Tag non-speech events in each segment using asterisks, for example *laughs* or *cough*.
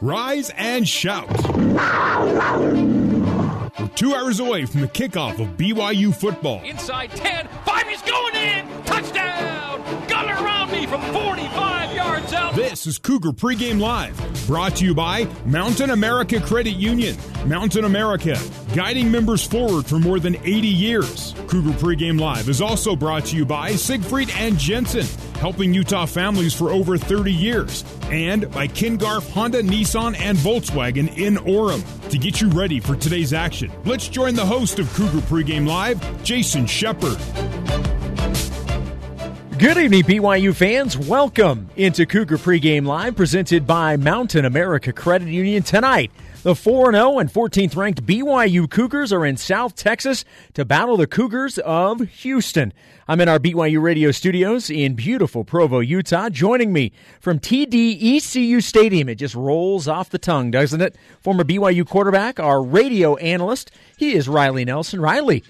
rise and shout. We're two hours away from the kickoff of BYU football. Inside 10, 5 is going in! Touchdown! Gun around me from 45 yards out! This is Cougar Pregame Live, brought to you by Mountain America Credit Union. Mountain America, guiding members forward for more than 80 years. Cougar Pregame Live is also brought to you by Siegfried and Jensen, helping Utah families for over 30 years. And by Ken Garff Honda, Nissan, and Volkswagen in Orem. To get you ready for today's action, let's join the host of Cougar Pregame Live, Jason Shepard. Good evening, BYU fans. Welcome into Cougar Pregame Live, presented by Mountain America Credit Union tonight. The 4 0 and 14th ranked BYU Cougars are in South Texas to battle the Cougars of Houston. I'm in our BYU radio studios in beautiful Provo, Utah. Joining me from TDECU Stadium. It just rolls off the tongue, doesn't it? Former BYU quarterback, our radio analyst. He is Riley Nelson. Riley,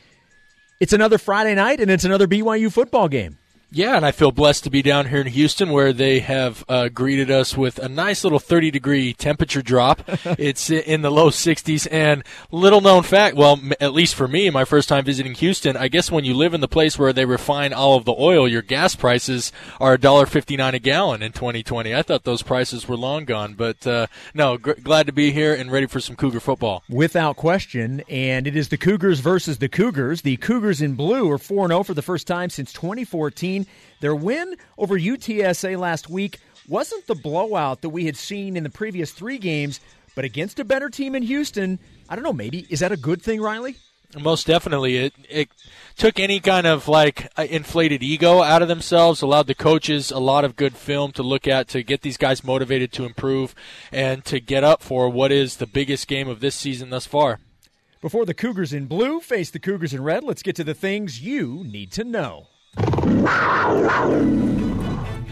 it's another Friday night and it's another BYU football game. Yeah, and I feel blessed to be down here in Houston where they have uh, greeted us with a nice little 30 degree temperature drop. *laughs* it's in the low 60s. And little known fact, well, at least for me, my first time visiting Houston, I guess when you live in the place where they refine all of the oil, your gas prices are $1.59 a gallon in 2020. I thought those prices were long gone. But uh, no, gr- glad to be here and ready for some Cougar football. Without question. And it is the Cougars versus the Cougars. The Cougars in blue are 4 0 for the first time since 2014. Their win over UTSA last week wasn't the blowout that we had seen in the previous three games, but against a better team in Houston, I don't know, maybe. Is that a good thing, Riley? Most definitely. It, it took any kind of like uh, inflated ego out of themselves, allowed the coaches a lot of good film to look at to get these guys motivated to improve and to get up for what is the biggest game of this season thus far. Before the Cougars in blue face the Cougars in red, let's get to the things you need to know.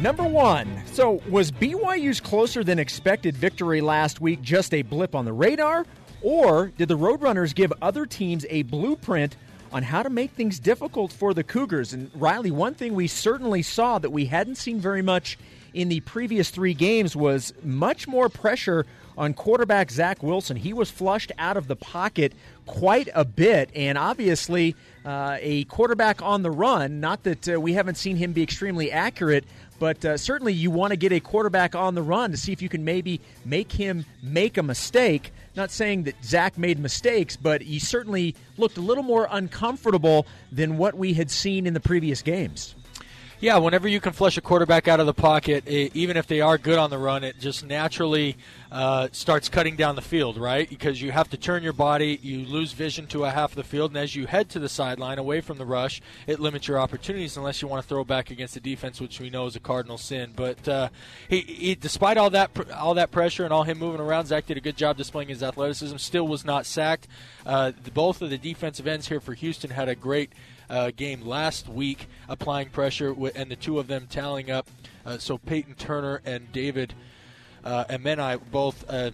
Number one. So, was BYU's closer than expected victory last week just a blip on the radar? Or did the Roadrunners give other teams a blueprint on how to make things difficult for the Cougars? And Riley, one thing we certainly saw that we hadn't seen very much in the previous three games was much more pressure on quarterback Zach Wilson. He was flushed out of the pocket quite a bit, and obviously uh, a quarterback on the run. Not that uh, we haven't seen him be extremely accurate, but uh, certainly you want to get a quarterback on the run to see if you can maybe make him make a mistake. Not saying that Zach made mistakes, but he certainly looked a little more uncomfortable than what we had seen in the previous games. Yeah, whenever you can flush a quarterback out of the pocket, it, even if they are good on the run, it just naturally uh, starts cutting down the field, right? Because you have to turn your body, you lose vision to a half of the field, and as you head to the sideline away from the rush, it limits your opportunities unless you want to throw back against the defense, which we know is a cardinal sin. But uh, he, he, despite all that all that pressure and all him moving around, Zach did a good job displaying his athleticism. Still was not sacked. Uh, both of the defensive ends here for Houston had a great uh, game last week, applying pressure, and the two of them tallying up. Uh, so Peyton Turner and David uh, Anenih both. Uh,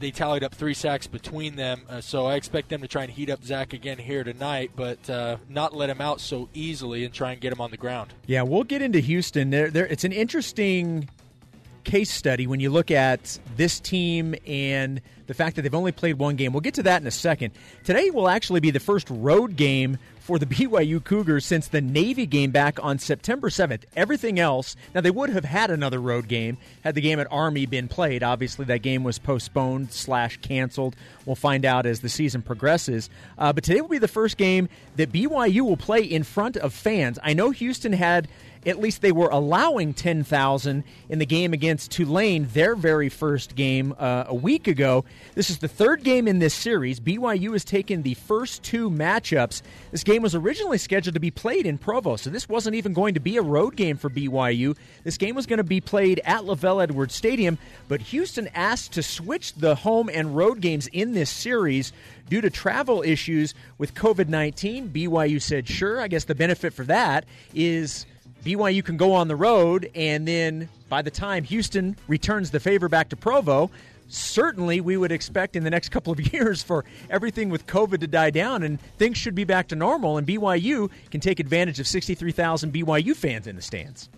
they tallied up three sacks between them, uh, so I expect them to try and heat up Zach again here tonight, but uh, not let him out so easily and try and get him on the ground. Yeah, we'll get into Houston. There, there, it's an interesting case study when you look at this team and the fact that they've only played one game. We'll get to that in a second. Today will actually be the first road game for the *laughs* BYU Cougars since the Navy game back on September 7th. Everything else, now they would have had another road game had the game at Army been played. Obviously, that game was postponed slash canceled. We'll find out as the season progresses. Uh, but today will be the first game that BYU will play in front of fans. I know Houston had at least they were allowing 10,000 in the game against Tulane, their very first game uh, a week ago. This is the third game in this series. BYU has taken the first two matchups. This game was originally scheduled to be played in Provo, so this wasn't even going to be a road game for BYU. This game was going to be played at LaVell Edwards Stadium, but Houston asked to switch the home and road games in this series due to travel issues with COVID 19. BYU said, sure. I guess the benefit for that is BYU can go on the road, and then by the time Houston returns the favor back to Provo, certainly we would expect in the next *laughs* couple of years for everything with COVID to die down and things should be back to normal, and BYU can take advantage of 63,000 BYU fans in the stands.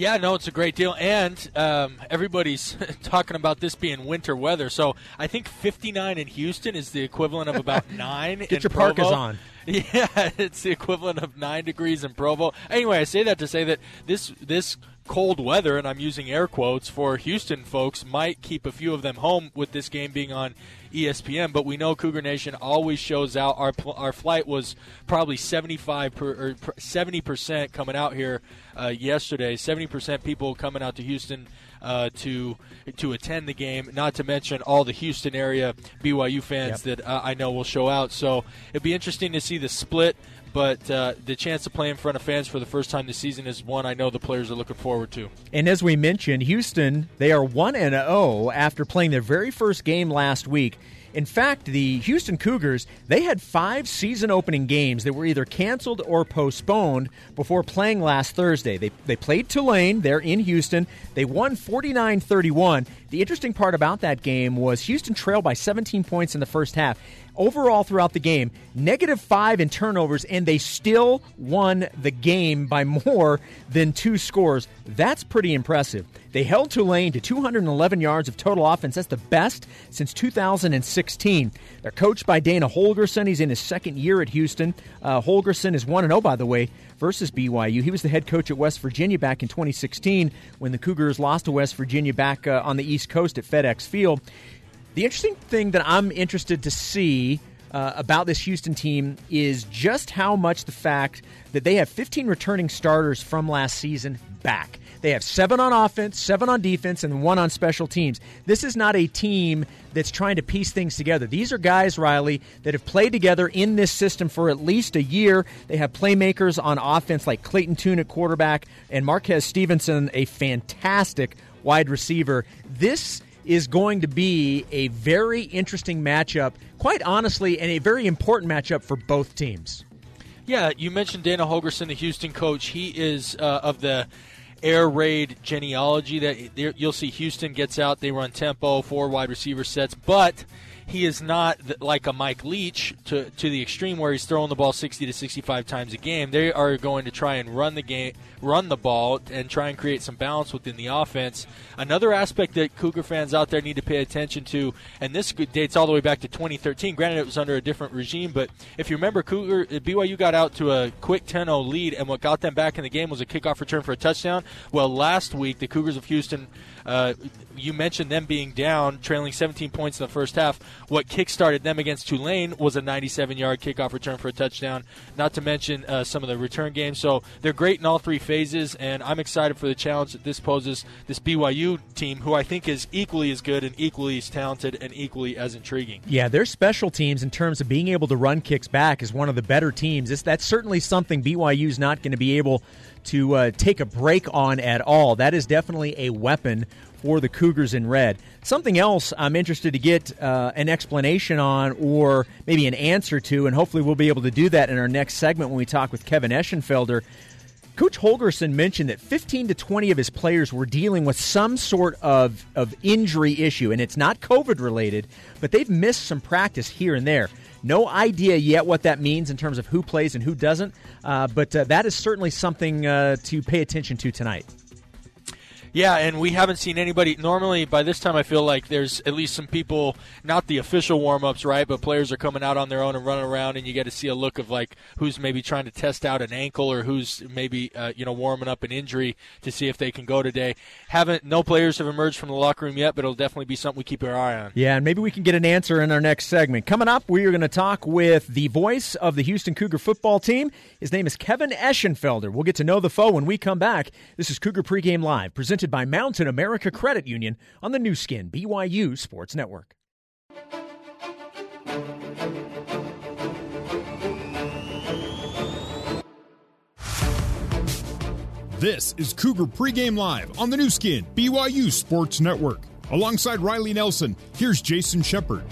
Yeah, no, it's a great deal, and um, everybody's *laughs* talking about this being winter weather. So I think 59 in Houston is the equivalent of about *laughs* nine. Get in your Provo. parkas on. *laughs* Yeah, it's the equivalent of nine degrees in Provo. Anyway, I say that to say that this this cold weather, and I'm using air quotes for Houston folks, might keep a few of them home with this game being on ESPN. But we know Cougar Nation always shows out. Our our flight was probably 75 per, or 70 percent coming out here uh, yesterday. 70 percent people coming out to Houston uh, to to attend the game. Not to mention all the Houston area BYU fans Yep. that uh, I know will show out. So it'd be interesting to see the split. But uh, the chance to play in front of fans for the first time this season is one I know the players are looking forward to. And as we mentioned, Houston, they are 1 and 0 after playing their very first game last week. In fact, the Houston Cougars, they had 5 season opening games that were either canceled or postponed before playing last Thursday. They they played Tulane, they're in Houston. They won 49-31. The interesting part about that game was Houston trailed by 17 points in the first half. Overall, throughout the game, negative five in turnovers, and they still won the game by *laughs* more than two scores. That's pretty impressive. They held Tulane to 211 yards of total offense. That's the best since 2016. They're coached by Dana Holgorsen. He's in his second year at Houston. Uh, Holgorsen is 1 0, by the way, versus BYU. He was the head coach at West Virginia back in 2016 when the Cougars lost to West Virginia back uh, on the East Coast at FedEx Field. The interesting thing that I'm interested to see uh, about this Houston team is just how much the fact that they have 15 returning starters from last season back. They have seven on offense, seven on defense, and one on special teams. This is not a team that's trying to piece things together. These are guys, Riley, that have played together in this system for at least a year. They have playmakers on offense like Clayton Tune at quarterback and Marquez Stevenson, a fantastic wide receiver. This is going to be a very interesting matchup, quite honestly, and a very important matchup for both teams. Yeah, you mentioned Dana Holgorsen, the Houston coach. He is uh, of the air raid genealogy that you'll see Houston gets out, they run tempo, four wide receiver sets, but he is not like a Mike Leach to, to the extreme where he's throwing the ball 60 to 65 times a game. They are going to try and run the game, run the ball, and try and create some balance within the offense. Another aspect that Cougar fans out there need to pay attention to, and this dates all the way back to 2013. Granted, it was under a different regime, but if you remember, Cougar uh, BYU got out to a quick 10-0 lead, and what got them back in the game was a kickoff return for a touchdown. Well, last week the Cougars of Houston. Uh, you mentioned them being down, trailing 17 points in the first half. What kick-started them against Tulane was a 97-yard kickoff return for a touchdown. Not to mention uh, some of the return games. So they're great in all three phases, and I'm excited for the challenge that this poses this BYU team, who I think is equally as good and equally as talented and equally as intriguing. Yeah, their special teams in terms of being able to run kicks back is one of the better teams. It's, that's certainly something BYU's not going to be able to uh, take a break on at all. That is definitely a weapon for the Cougars in red. Something else I'm interested to get uh, an explanation on or maybe an answer to, and hopefully we'll be able to do that in our next segment when we talk with Kevin Eschenfelder. Coach Holgorsen mentioned that 15 to 20 of his players were dealing with some sort of, of injury issue, and it's not COVID related, but they've missed some practice here and there. No idea yet what that means in terms of who plays and who doesn't, uh, but uh, that is certainly something uh, to pay attention to tonight. Yeah, and we haven't seen anybody. Normally, by this time, I feel like there's at least some people, not the official warm ups, right? But players are coming out on their own and running around, and you get to see a look of like who's maybe trying to test out an ankle or who's maybe uh, you know warming up an injury to see if they can go today. Haven't no players have emerged from the locker room yet, but it'll definitely be something we keep our eye on. Yeah, and maybe we can get an answer in our next segment. Coming up, we are going to talk with the voice of the Houston Cougar football team. His name is Kevin Eschenfelder. We'll get to know the foe when we come back. This is Cougar Pregame Live, presented by Mountain America Credit Union on the Nu Skin BYU Sports Network. This is Cougar Pregame Live on the Nu Skin BYU Sports Network. Alongside Riley Nelson, here's Jason Shepard.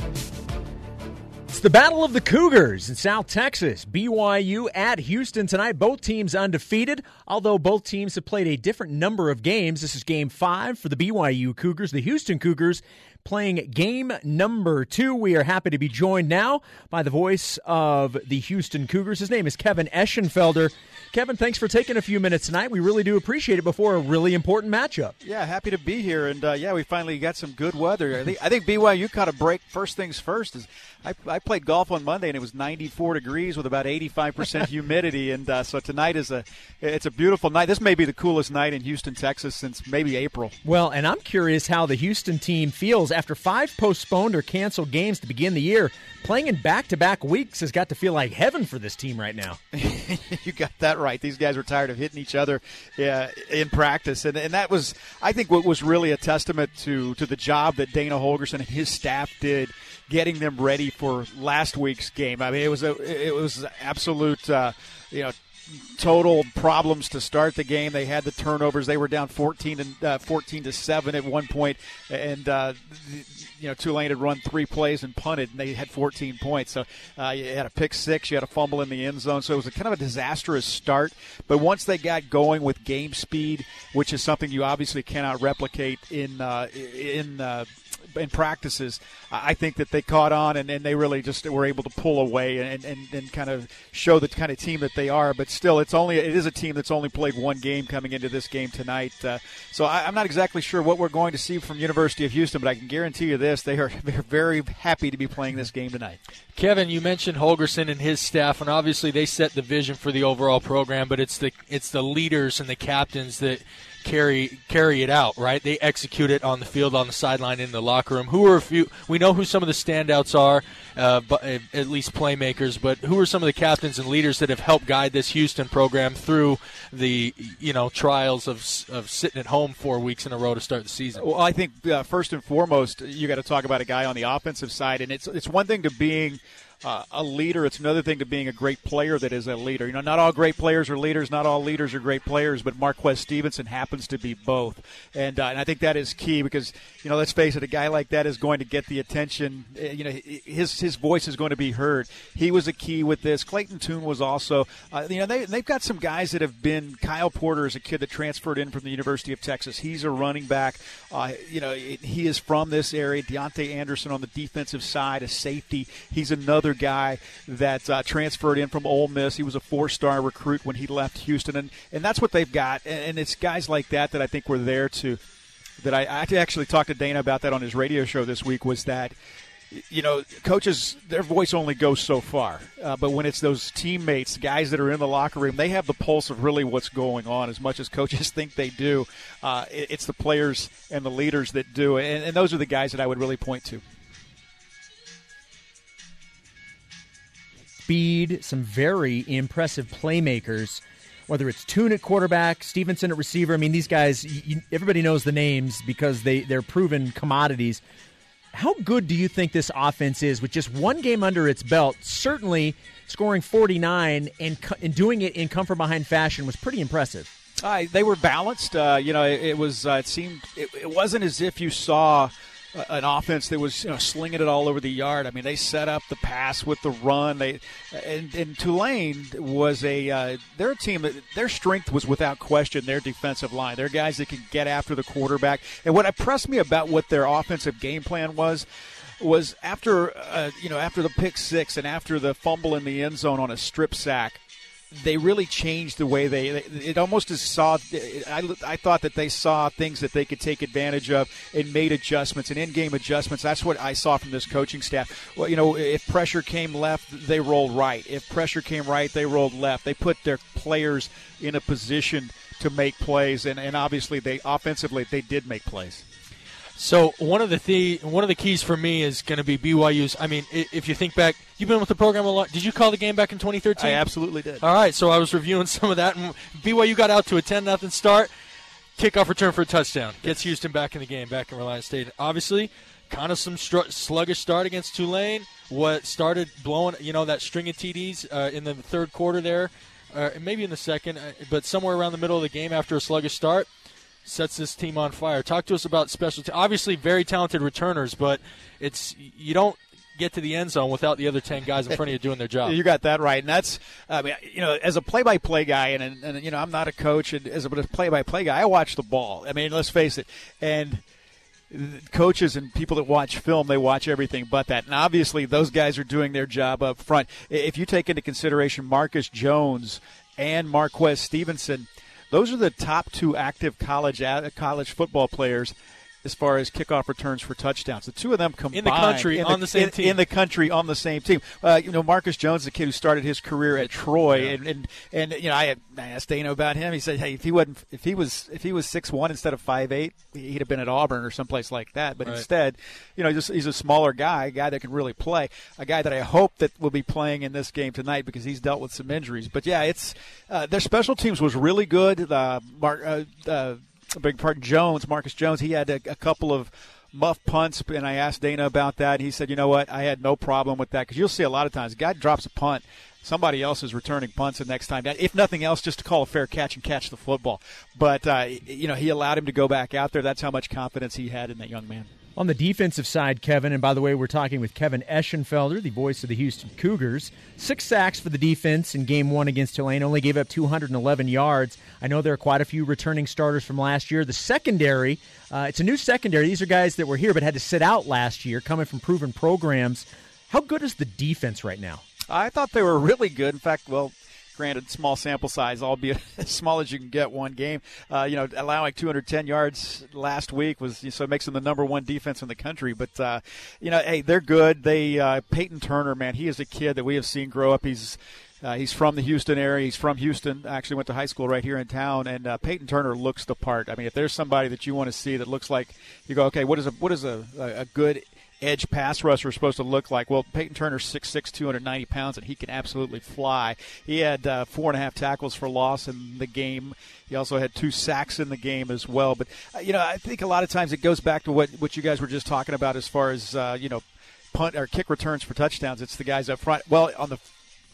It's the Battle of the Cougars in South Texas. BYU at Houston tonight. Both teams undefeated, although both teams have played a different number of games. This is game five for the BYU Cougars. The Houston Cougars playing game number two. We are happy to be joined now by the voice of the Houston Cougars. His name is Kevin Eschenfelder. Kevin, thanks for taking a few minutes tonight. We really do appreciate it before a really important matchup. Yeah, happy to be here, and uh, yeah, we finally got some good weather. I think, I think BYU caught a break. First things first is I, I, played golf on Monday and it was 94 degrees with about 85 percent *laughs* humidity, and uh, so tonight is a it's a beautiful night. This may be the coolest night in Houston, Texas, since maybe April. Well, and I'm curious how the Houston team feels after five postponed or canceled games to begin the year. Playing in back-to-back weeks has got to feel like heaven for this team right now. *laughs* you got that right. These guys were tired of hitting each other uh, in practice, and, and that was, I think, what was really a testament to to the job that Dana Holgorsen and his staff did getting them ready for last week's game. I mean, it was a it was absolute uh, you know total problems to start the game. They had the turnovers. They were down 14 and uh, 14 to seven at one point, and uh, you know Tulane had run three plays and punted, and they had 14 points. So uh, you had a pick six, you had a fumble in the end zone. So it was a kind of a disastrous start. But once they got going with game speed, which is something you obviously cannot replicate in uh, in uh, in practices, I think that they caught on and, and they really just were able to pull away and, and, and kind of show the kind of team that they are. But still, it's only it is a team that's only played one game coming into this game tonight. Uh, so I, am not exactly sure what we're going to see from University of Houston, but I can guarantee you this: they are *laughs* they're very happy to be playing this game tonight. Kevin, you mentioned Holgorsen and his staff, and obviously they set the vision for the overall program. But it's the it's the leaders and the captains that carry carry it out, right? They execute it on the field, on the sideline, in the locker room. Who are a few? We know who some of the standouts are, uh, but uh, at least playmakers. But who are some of the captains and leaders that have helped guide this Houston program through the you know trials of of sitting at home four weeks in a row to start the season? Well, I think uh, first and foremost, you got to talk about a guy on the offensive side, and it's it's one thing to being uh, a leader. It's another thing to being a great player that is a leader. You know, not all great players are leaders. Not all leaders are great players. But Marquez Stevenson happens to be both, and uh, and I think that is key because you know, let's face it, a guy like that is going to get the attention. Uh, you know, his his voice is going to be heard. He was a key with this. Clayton Tune was also. Uh, you know, they they've got some guys that have been. Kyle Porter is a kid that transferred in from the University of Texas. He's a running back. Uh, you know, he is from this area. Deontay Anderson on the defensive side, a safety. He's another guy that uh, transferred in from Ole Miss. He was a four-star recruit when he left Houston, and and that's what they've got. And, and it's guys like that that I think were there to. That I, I actually talked to Dana about that on his radio show this week. Was that you know, coaches, their voice only goes so far. Uh, but when it's those teammates, guys that are in the locker room, they have the pulse of really what's going on as much as coaches *laughs* think they do. Uh, it, it's the players and the leaders that do. And, and those are the guys that I would really point to. Speed, some very impressive playmakers whether it's Tune at quarterback, Stevenson at receiver. I mean, these guys, you, everybody knows the names because they, they're proven commodities. How good do you think this offense is with just one game under its belt? Certainly, scoring 49 and, and doing it in comfort behind fashion was pretty impressive. Uh, they were balanced. Uh, you know, it, it was. Uh, it seemed. It, it wasn't as if you saw an offense that was you know, slinging it all over the yard. I mean, they set up the pass with the run. They and, and Tulane was a uh, their team their strength was without question their defensive line. They're guys that can get after the quarterback. And what impressed me about what their offensive game plan was was after uh, you know after the pick six and after the fumble in the end zone on a strip sack they really changed the way they. It almost as saw. I, I thought that they saw things that they could take advantage of and made adjustments and in-game adjustments. That's what I saw from this coaching staff. Well, you know, if pressure came left, they rolled right. If pressure came right, they rolled left. They put their players in a position to make plays, and, and obviously they offensively they did make plays. So one of the, the one of the keys for me is going to be BYU's. I mean, if you think back, you've been with the program a lot. Did you call the game back in 2013? I absolutely did. All right, so I was reviewing *laughs* some of that, and BYU got out to a 10 nothing start. Kickoff return for a touchdown gets Houston back in the game, back in Reliant Stadium. Obviously, kind of some str- sluggish start against Tulane. What started blowing, you know, that string of TDs uh, in the third quarter there, uh, maybe in the second, uh, but somewhere around the middle of the game after a sluggish start sets this team on fire. Talk to us about special. Obviously, very talented returners, but it's you don't get to the end zone without the other ten guys in front of you doing their job. *laughs* You got that right, and that's I mean, you know, as a play-by-play guy, and, and, you know, I'm not a coach, and as a play-by-play guy, I watch the ball. I mean, let's face it, and coaches and people that watch film, they watch everything but that. And obviously, those guys are doing their job up front. If you take into consideration Marcus Jones and Marquez Stevenson, those are the top two active college uh, college football players as far as kickoff returns for touchdowns. The two of them combined in the country in on the, the same in, team. In the country on the same team. Uh, you know, Marcus Jones, the kid who started his career at Troy, yeah. and, and and you know, I, I asked Dana about him. He said, hey, if he wasn't, if he was, if he was six one instead of five eight, he'd have been at Auburn or someplace like that. But right. instead, you know, just he's a smaller guy, a guy that can really play, a guy that I hope that will be playing in this game tonight because he's dealt with some injuries. But yeah, it's uh, their special teams was really good. Uh, Mark. Big part. Jones, Marcus Jones, he had a, a couple of muff punts, and I asked Dana about that. He said, you know what, I had no problem with that because you'll see a lot of times, guy drops a punt, somebody else is returning punts the next time. If nothing else, just to call a fair catch and catch the football. But uh, you know, he allowed him to go back out there. That's how much confidence he had in that young man. On the defensive side, Kevin, and by the way, we're talking with Kevin Eschenfelder, the voice of the Houston Cougars. Six sacks for the defense in game one against Tulane, only gave up 211 yards. I know there are quite a few returning starters from last year. The secondary, uh, it's a new secondary. These are guys that were here but had to sit out last year, coming from proven programs. How good is the defense right now? I thought they were really good. In fact, well, granted, small sample size, albeit *laughs* as small as you can get one game. Uh, you know, allowing 210 yards last week was so it makes them the number one defense in the country. But uh, you know, hey, they're good. They uh, Peyton Turner, man, he is a kid that we have seen grow up. He's uh, he's from the Houston area. He's from Houston. Actually, went to high school right here in town. And uh, Peyton Turner looks the part. I mean, if there's somebody that you want to see that looks like you go, okay, what is a what is a, a good edge pass rusher is supposed to look like? Well, Peyton Turner's 6'6", 290 pounds, and he can absolutely fly. He had uh, four and a half tackles for loss in the game. He also had two sacks in the game as well. But, uh, you know, I think a lot of times it goes back to what, what you guys were just talking about as far as, uh, you know, punt or kick returns for touchdowns. It's the guys up front. Well, on the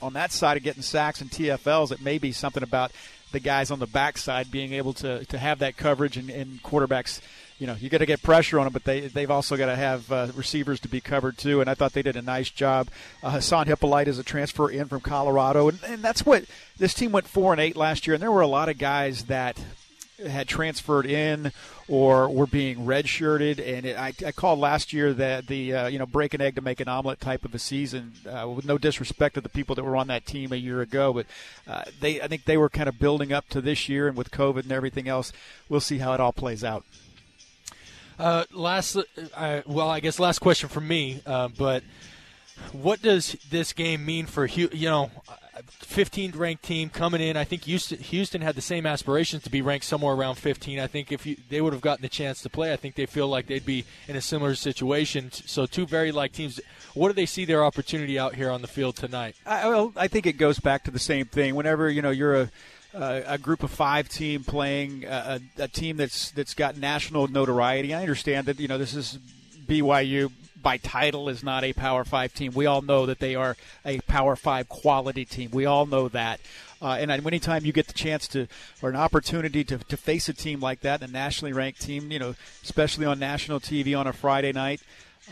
on that side of getting sacks and TFLs, it may be something about the guys on the backside being able to, to have that coverage and, and quarterbacks – you know, you got to get pressure on them, but they they've also got to have uh, receivers to be covered too. And I thought they did a nice job. Uh, Hasaan Hypolite is a transfer in from Colorado, and, and that's what this team went four and eight last year. And there were a lot of guys that had transferred in or were being redshirted. And it, I, I called last year that the uh, you know break an egg to make an omelet type of a season. Uh, with no disrespect to the people that were on that team a year ago, but uh, they I think they were kind of building up to this year, and with COVID and everything else, we'll see how it all plays out. Uh, last, uh, well, I guess last question from me. Uh, but what does this game mean for you know, 15th ranked team coming in? I think Houston, Houston had the same aspirations to be ranked somewhere around 15. I think if you, they would have gotten the chance to play, I think they feel like they'd be in a similar situation. So two very like teams. What do they see their opportunity out here on the field tonight? I, well, I think it goes back to the same thing. Whenever you know you're a uh, a group of five team playing a, a, team that's that's got national notoriety. I understand that you know this is BYU by title is not a Power Five team. We all know that they are a Power Five quality team. We all know that. Uh, and anytime you get the chance to, or an opportunity to, to face a team like that, a nationally ranked team, you know, especially on national TV on a Friday night,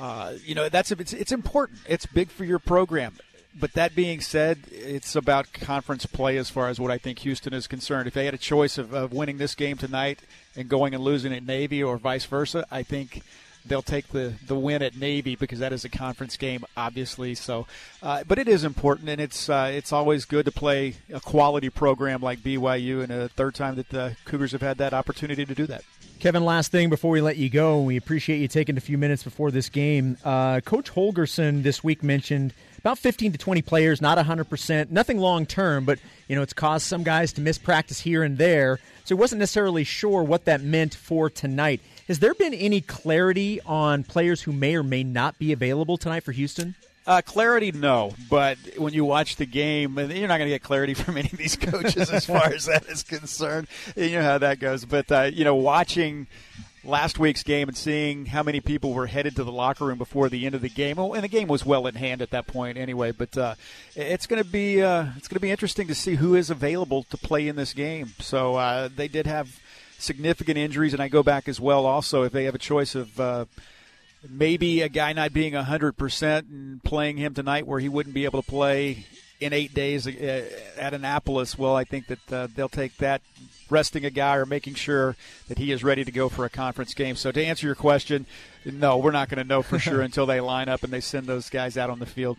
uh, you know, that's it's, it's important. It's big for your program but that being said, it's about conference play as far as what I think Houston is concerned. If they had a choice of, of winning this game tonight and going and losing at Navy or vice versa, I think they'll take the, the win at Navy because that is a conference game, obviously. So, uh, but it is important, and it's uh, it's always good to play a quality program like BYU, and a third time that the Cougars have had that opportunity to do that. Kevin, last thing before we let you go, we appreciate you taking a few minutes before this game. Uh, Coach Holgorsen this week mentioned about 15 to 20 players, not 100%, nothing long term, but you know it's caused some guys to miss practice here and there. So he wasn't necessarily sure what that meant for tonight. Has there been any clarity on players who may or may not be available tonight for Houston? Uh, clarity, no. But when you watch the game, you're not going to get clarity *laughs* from any of these coaches as far as that is concerned. You know how that goes. But uh, you know, watching last week's game and seeing how many people were headed to the locker room before the end of the game. Oh, and the game was well in hand at that point anyway. But uh, it's going to be uh, it's going to be interesting to see who is available to play in this game. So uh, they did have significant injuries, and I go back as well. Also, if they have a choice of uh, maybe a guy not being 100% and playing him tonight where he wouldn't be able to play in eight days uh, at Annapolis. Well, I think that uh, they'll take that resting a guy or making sure that he is ready to go for a conference game. So to answer your question, no, we're not going to know for sure *laughs* until they line up and they send those guys out on the field.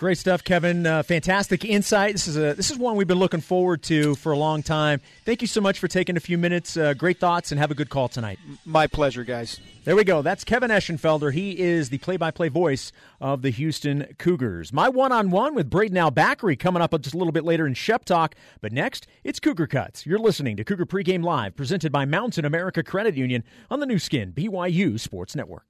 Great stuff, Kevin. Uh, fantastic insight. This is a this is one we've been looking forward to for a long time. Thank you so much for taking a few minutes. Uh, great thoughts, and have a good call tonight. My pleasure, guys. There we go. That's Kevin Eschenfelder. He is the play-by-play voice of the Houston Cougars. My one-on-one with Bracken El Bakri coming up just a little bit later in Shep Talk. But next, it's Cougar Cuts. You're listening to Cougar Pregame Live, presented by Mountain America Credit Union on the Nu Skin BYU Sports Network.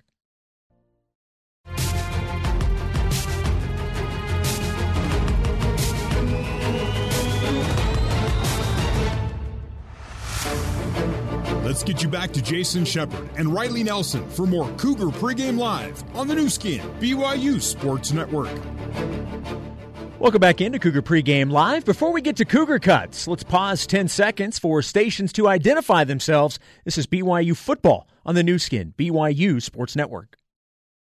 Let's get you back to Jason Shepard and Riley Nelson for more Cougar Pregame Live on the Nu Skin, BYU Sports Network. Welcome back into Cougar Pregame Live. Before we get to Cougar Cuts, let's pause 10 seconds for stations to identify themselves. This is BYU Football on the Nu Skin, BYU Sports Network.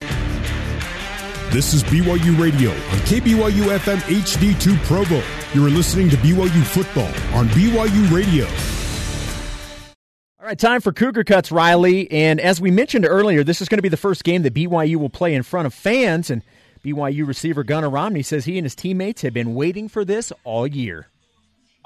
This is BYU Radio on KBYU FM HD2 Provo. You are listening to BYU Football on BYU Radio. All right, time for Cougar Cuts, Riley. And as we mentioned earlier, this is going to be the first game that BYU will play in front of fans. And BYU receiver Gunnar Romney says he and his teammates have been waiting for this all year.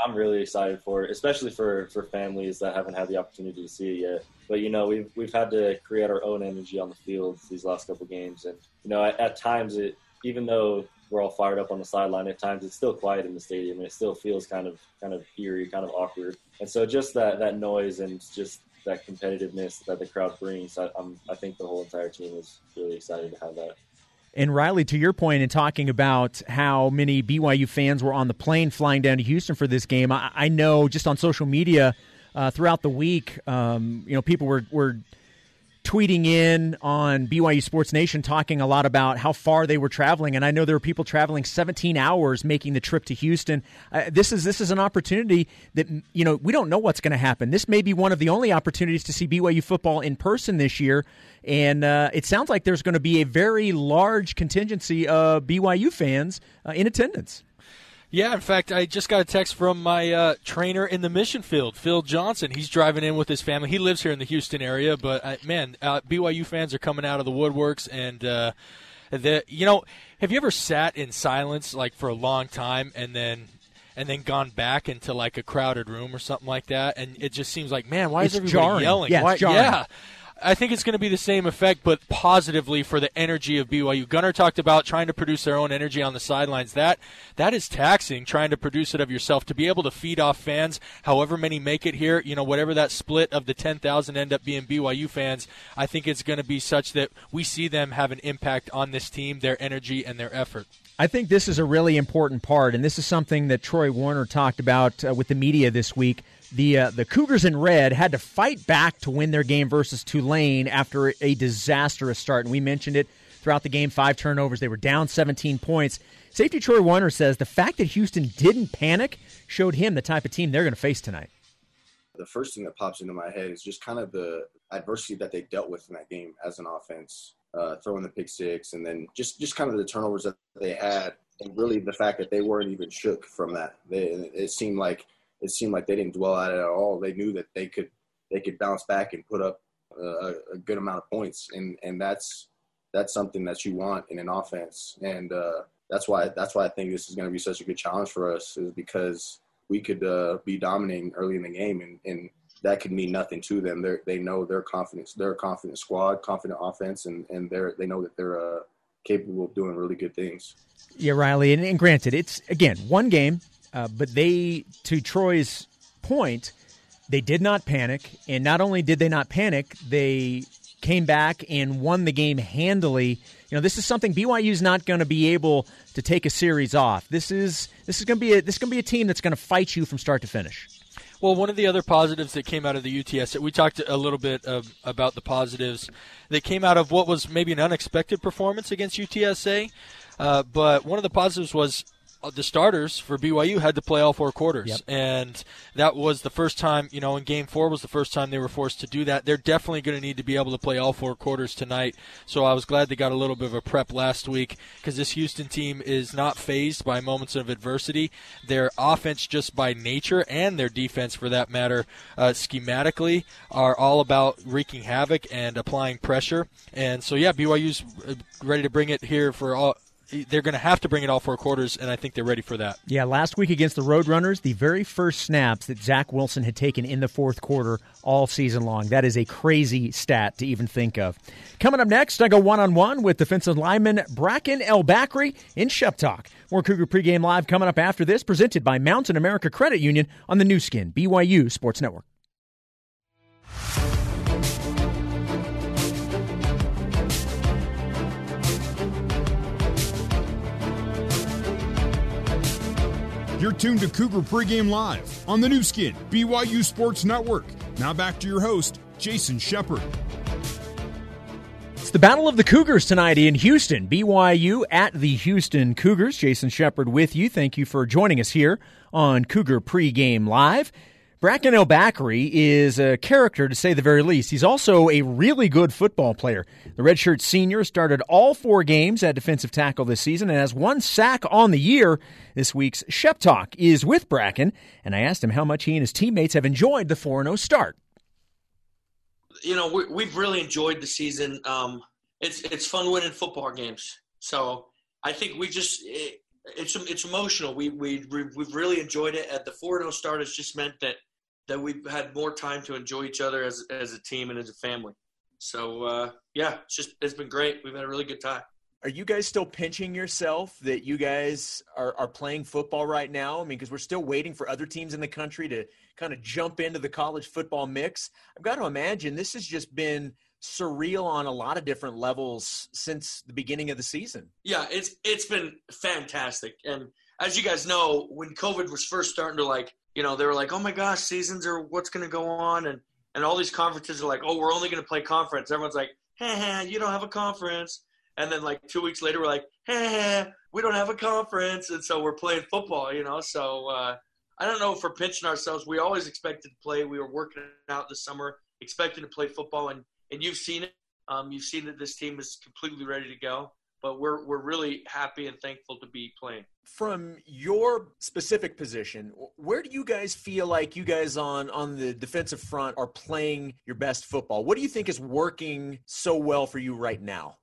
I'm really excited for it, especially for, for families that haven't had the opportunity to see it yet. But you know, we've we've had to create our own energy on the field these last couple games, and you know, at, at times it even though we're all fired up on the sideline. At times, it's still quiet in the stadium, and it still feels kind of kind of eerie, kind of awkward. And so, just that that noise and just that competitiveness that the crowd brings, I, I'm, I think the whole entire team is really excited to have that. And Riley, to your point in talking about how many BYU fans were on the plane flying down to Houston for this game, I, I know just on social media uh, throughout the week, um, you know, people were were tweeting in on BYU Sports Nation talking a lot about how far they were traveling, and I know there were people traveling 17 hours making the trip to Houston. Uh, this is this is an opportunity that you know we don't know what's going to happen. This may be one of the only opportunities to see BYU football in person this year, and uh, it sounds like there's going to be a very large contingency of BYU fans uh, in attendance. Yeah, in fact, I just got a text from my uh, trainer in the mission field, Phil Johnson. He's driving in with his family. He lives here in the Houston area, but uh, man, uh, BYU fans are coming out of the woodworks, and uh, the you know, have you ever sat in silence like for a long time and then and then gone back into like a crowded room or something like that, and it just seems like, man, why it's is everybody jarring. yelling? Yeah, why, yeah. I think it's going to be the same effect, but positively for the energy of BYU. Gunnar talked about trying to produce their own energy on the sidelines. That that is taxing, trying to produce it of yourself to be able to feed off fans, however many make it here. You know, whatever that split of the ten thousand end up being BYU fans. I think it's going to be such that we see them have an impact on this team, their energy and their effort. I think this is a really important part, and this is something that Troy Warner talked about uh, with the media this week the uh, the Cougars in red had to fight back to win their game versus Tulane after a disastrous start, and we mentioned it throughout the game. Five turnovers, they were down 17 points. Safety Troy Warner says the fact that Houston didn't panic showed him the type of team they're going to face tonight. The first thing that pops into my head is just kind of the adversity that they dealt with in that game as an offense, uh, throwing the pick six, and then just just kind of the turnovers that they had, and really the fact that they weren't even shook from that. They, it seemed like it seemed like they didn't dwell at it at all. They knew that they could they could bounce back and put up a, a good amount of points, and and that's that's something that you want in an offense, and uh, that's why that's why I think this is going to be such a good challenge for us, is because we could uh, be dominating early in the game, and, and that could mean nothing to them. They they know their confidence, they're a confident squad, confident offense, and and they're they know that they're uh, capable of doing really good things. Yeah, Riley, and, and granted, it's again one game. Uh, but they, to Troy's point, they did not panic. And not only did they not panic, they came back and won the game handily. You know, this is something BYU is not going to be able to take a series off. This is this is going to be a, this is going to be a team that's going to fight you from start to finish. Well, one of the other positives that came out of the UTS, we talked a little bit of, about the positives that came out of what was maybe an unexpected performance against UTSA. Uh, but one of the positives was the starters for BYU had to play all four quarters, Yep. and that was the first time. You know, in Game Four was the first time they were forced to do that. They're definitely going to need to be able to play all four quarters tonight. So I was glad they got a little bit of a prep last week because this Houston team is not phased by moments of adversity. Their offense, just by nature, and their defense, for that matter, uh, schematically, are all about wreaking havoc and applying pressure. And so, yeah, BYU's uh, ready to bring it here for all. They're going to have to bring it all four quarters, and I think they're ready for that. Yeah, last week against the Roadrunners, the very first snaps that Zach Wilson had taken in the fourth quarter all season long. That is a crazy stat to even think of. Coming up next, I go one on one with defensive lineman Bracken El Bakri in Shep Talk. More Cougar pregame live coming up after this, presented by Mountain America Credit Union on the Nu Skin, BYU Sports Network. You're tuned to Cougar Pregame Live on the Nu Skin, BYU Sports Network. Now back to your host, Jason Shepard. It's the Battle of the Cougars tonight in Houston. BYU at the Houston Cougars. Jason Shepard with you. Thank you for joining us here on Cougar Pregame Live. Bracken El is a character to say the very least. He's also a really good football player. The redshirt senior started all four games at defensive tackle this season and has one sack on the year. This week's Shep Talk is with Bracken, and I asked him how much he and his teammates have enjoyed the 4 0 start. you know we, we've really enjoyed the season. Um, it's it's fun winning football games. So I think we just it, it's it's emotional. We we we've really enjoyed it. At the four zero start has just meant that that we've had more time to enjoy each other as as a team and as a family. So uh, yeah, it's just it's been great. We've had a really good time. Are you guys still pinching yourself that you guys are, are playing football right now? I mean, because we're still waiting for other teams in the country to kind of jump into the college football mix. I've got to imagine this has just been surreal on a lot of different levels since the beginning of the season. Yeah, it's it's been fantastic. And as you guys know, when COVID was first starting to like, you know, they were like, "Oh my gosh, seasons are what's going to go on," and and all these conferences are like, "Oh, we're only going to play conference." Everyone's like, "Hey, you don't have a conference." And then like two weeks later, we're like, "Hey, hey, we don't have a conference," and so we're playing football. You know, so uh, I don't know if we're pinching ourselves. We always expected to play. We were working out this summer, expecting to play football, and and you've seen it. Um, you've seen that this team is completely ready to go. But we're we're really happy and thankful to be playing. From your specific position, where do you guys feel like you guys on on the defensive front are playing your best football? What do you think is working so well for you right now?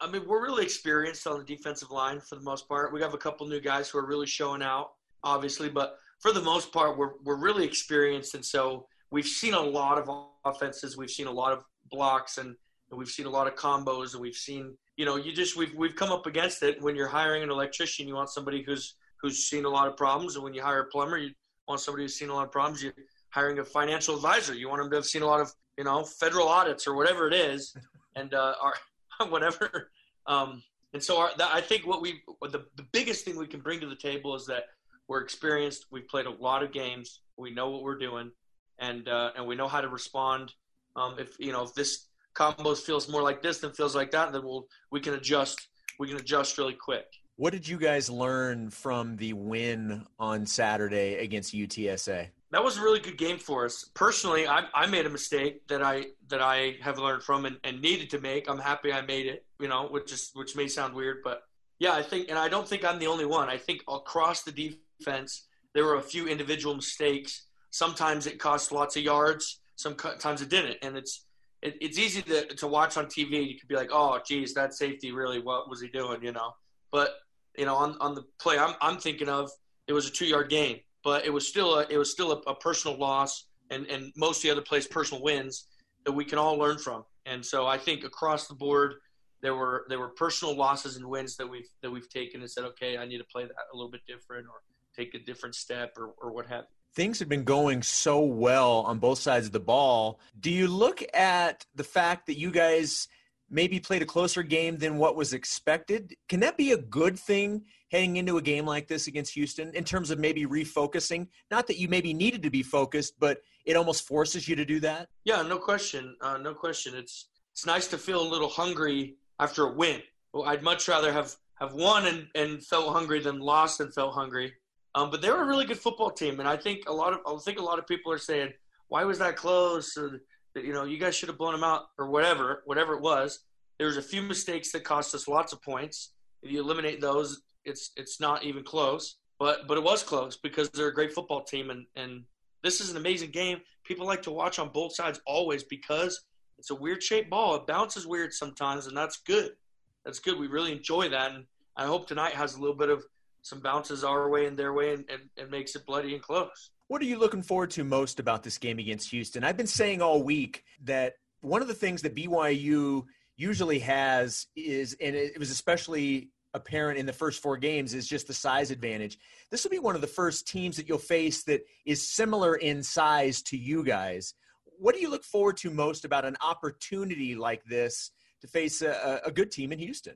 I mean, we're really experienced on the defensive line for the most part. We have a couple new guys who are really showing out, obviously, but for the most part, we're we're really experienced, and so we've seen a lot of offenses. We've seen a lot of blocks, and, and we've seen a lot of combos, and we've seen you know, you just we've we've come up against it. When you're hiring an electrician, you want somebody who's who's seen a lot of problems, and when you hire a plumber, you want somebody who's seen a lot of problems. You're hiring a financial advisor, you want them to have seen a lot of you know federal audits or whatever it is, *laughs* and uh, our *laughs* whatever. Um, and so our, that, I think what we the, the biggest thing we can bring to the table is that we're experienced. We've played a lot of games. We know what we're doing, and uh, and we know how to respond. Um, if you know if this combos feels more like this than feels like that, and then we'll we can adjust. We can adjust really quick. What did you guys learn from the win on Saturday against UTSA? That was a really good game for us. Personally, I, I made a mistake that I that I have learned from and, and needed to make. I'm happy I made it. You know, which is which may sound weird, but yeah, I think, and I don't think I'm the only one. I think across the defense there were a few individual mistakes. Sometimes it cost lots of yards. Sometimes it didn't, and it's it, it's easy to, to watch on TV. You could be like, oh, geez, that safety really, what was he doing? You know, but you know, on, on the play I'm, I'm thinking of, it was a two yard gain, but it was still a, it was still a, a personal loss and, and most of the other plays personal wins that we can all learn from. And so I think across the board, there were there were personal losses and wins that we've that we've taken and said, okay, I need to play that a little bit different or take a different step or, or what have you things have been going so well on both sides of the ball. Do you look at the fact that you guys maybe played a closer game than what was expected? Can that be a good thing heading into a game like this against Houston in terms of maybe refocusing? Not that you maybe needed to be focused, but it almost forces you to do that. Yeah, no question, uh, no question. It's it's nice to feel a little hungry after a win. Well, I'd much rather have have won and, and felt hungry than lost and felt hungry. Um, but they were a really good football team, and I think a lot of I think a lot of people are saying, "Why was that close?" Or you know, you guys should have blown them out, or whatever, whatever it was. There was a few mistakes that cost us lots of points. If you eliminate those, it's it's not even close. But but it was close because they're a great football team, and and this is an amazing game. People like to watch on both sides always because it's a weird shaped ball. It bounces weird sometimes, and that's good. That's good. We really enjoy that, and I hope tonight has a little bit of some bounces our way and their way, and, and, and makes it bloody and close. What are you looking forward to most about this game against Houston? I've been saying all week that one of the things that BYU usually has is, and it was especially apparent in the first four games is just the size advantage. This will be one of the first teams that you'll face that is similar in size to you guys. What do you look forward to most about an opportunity like this to face a, a good team in Houston?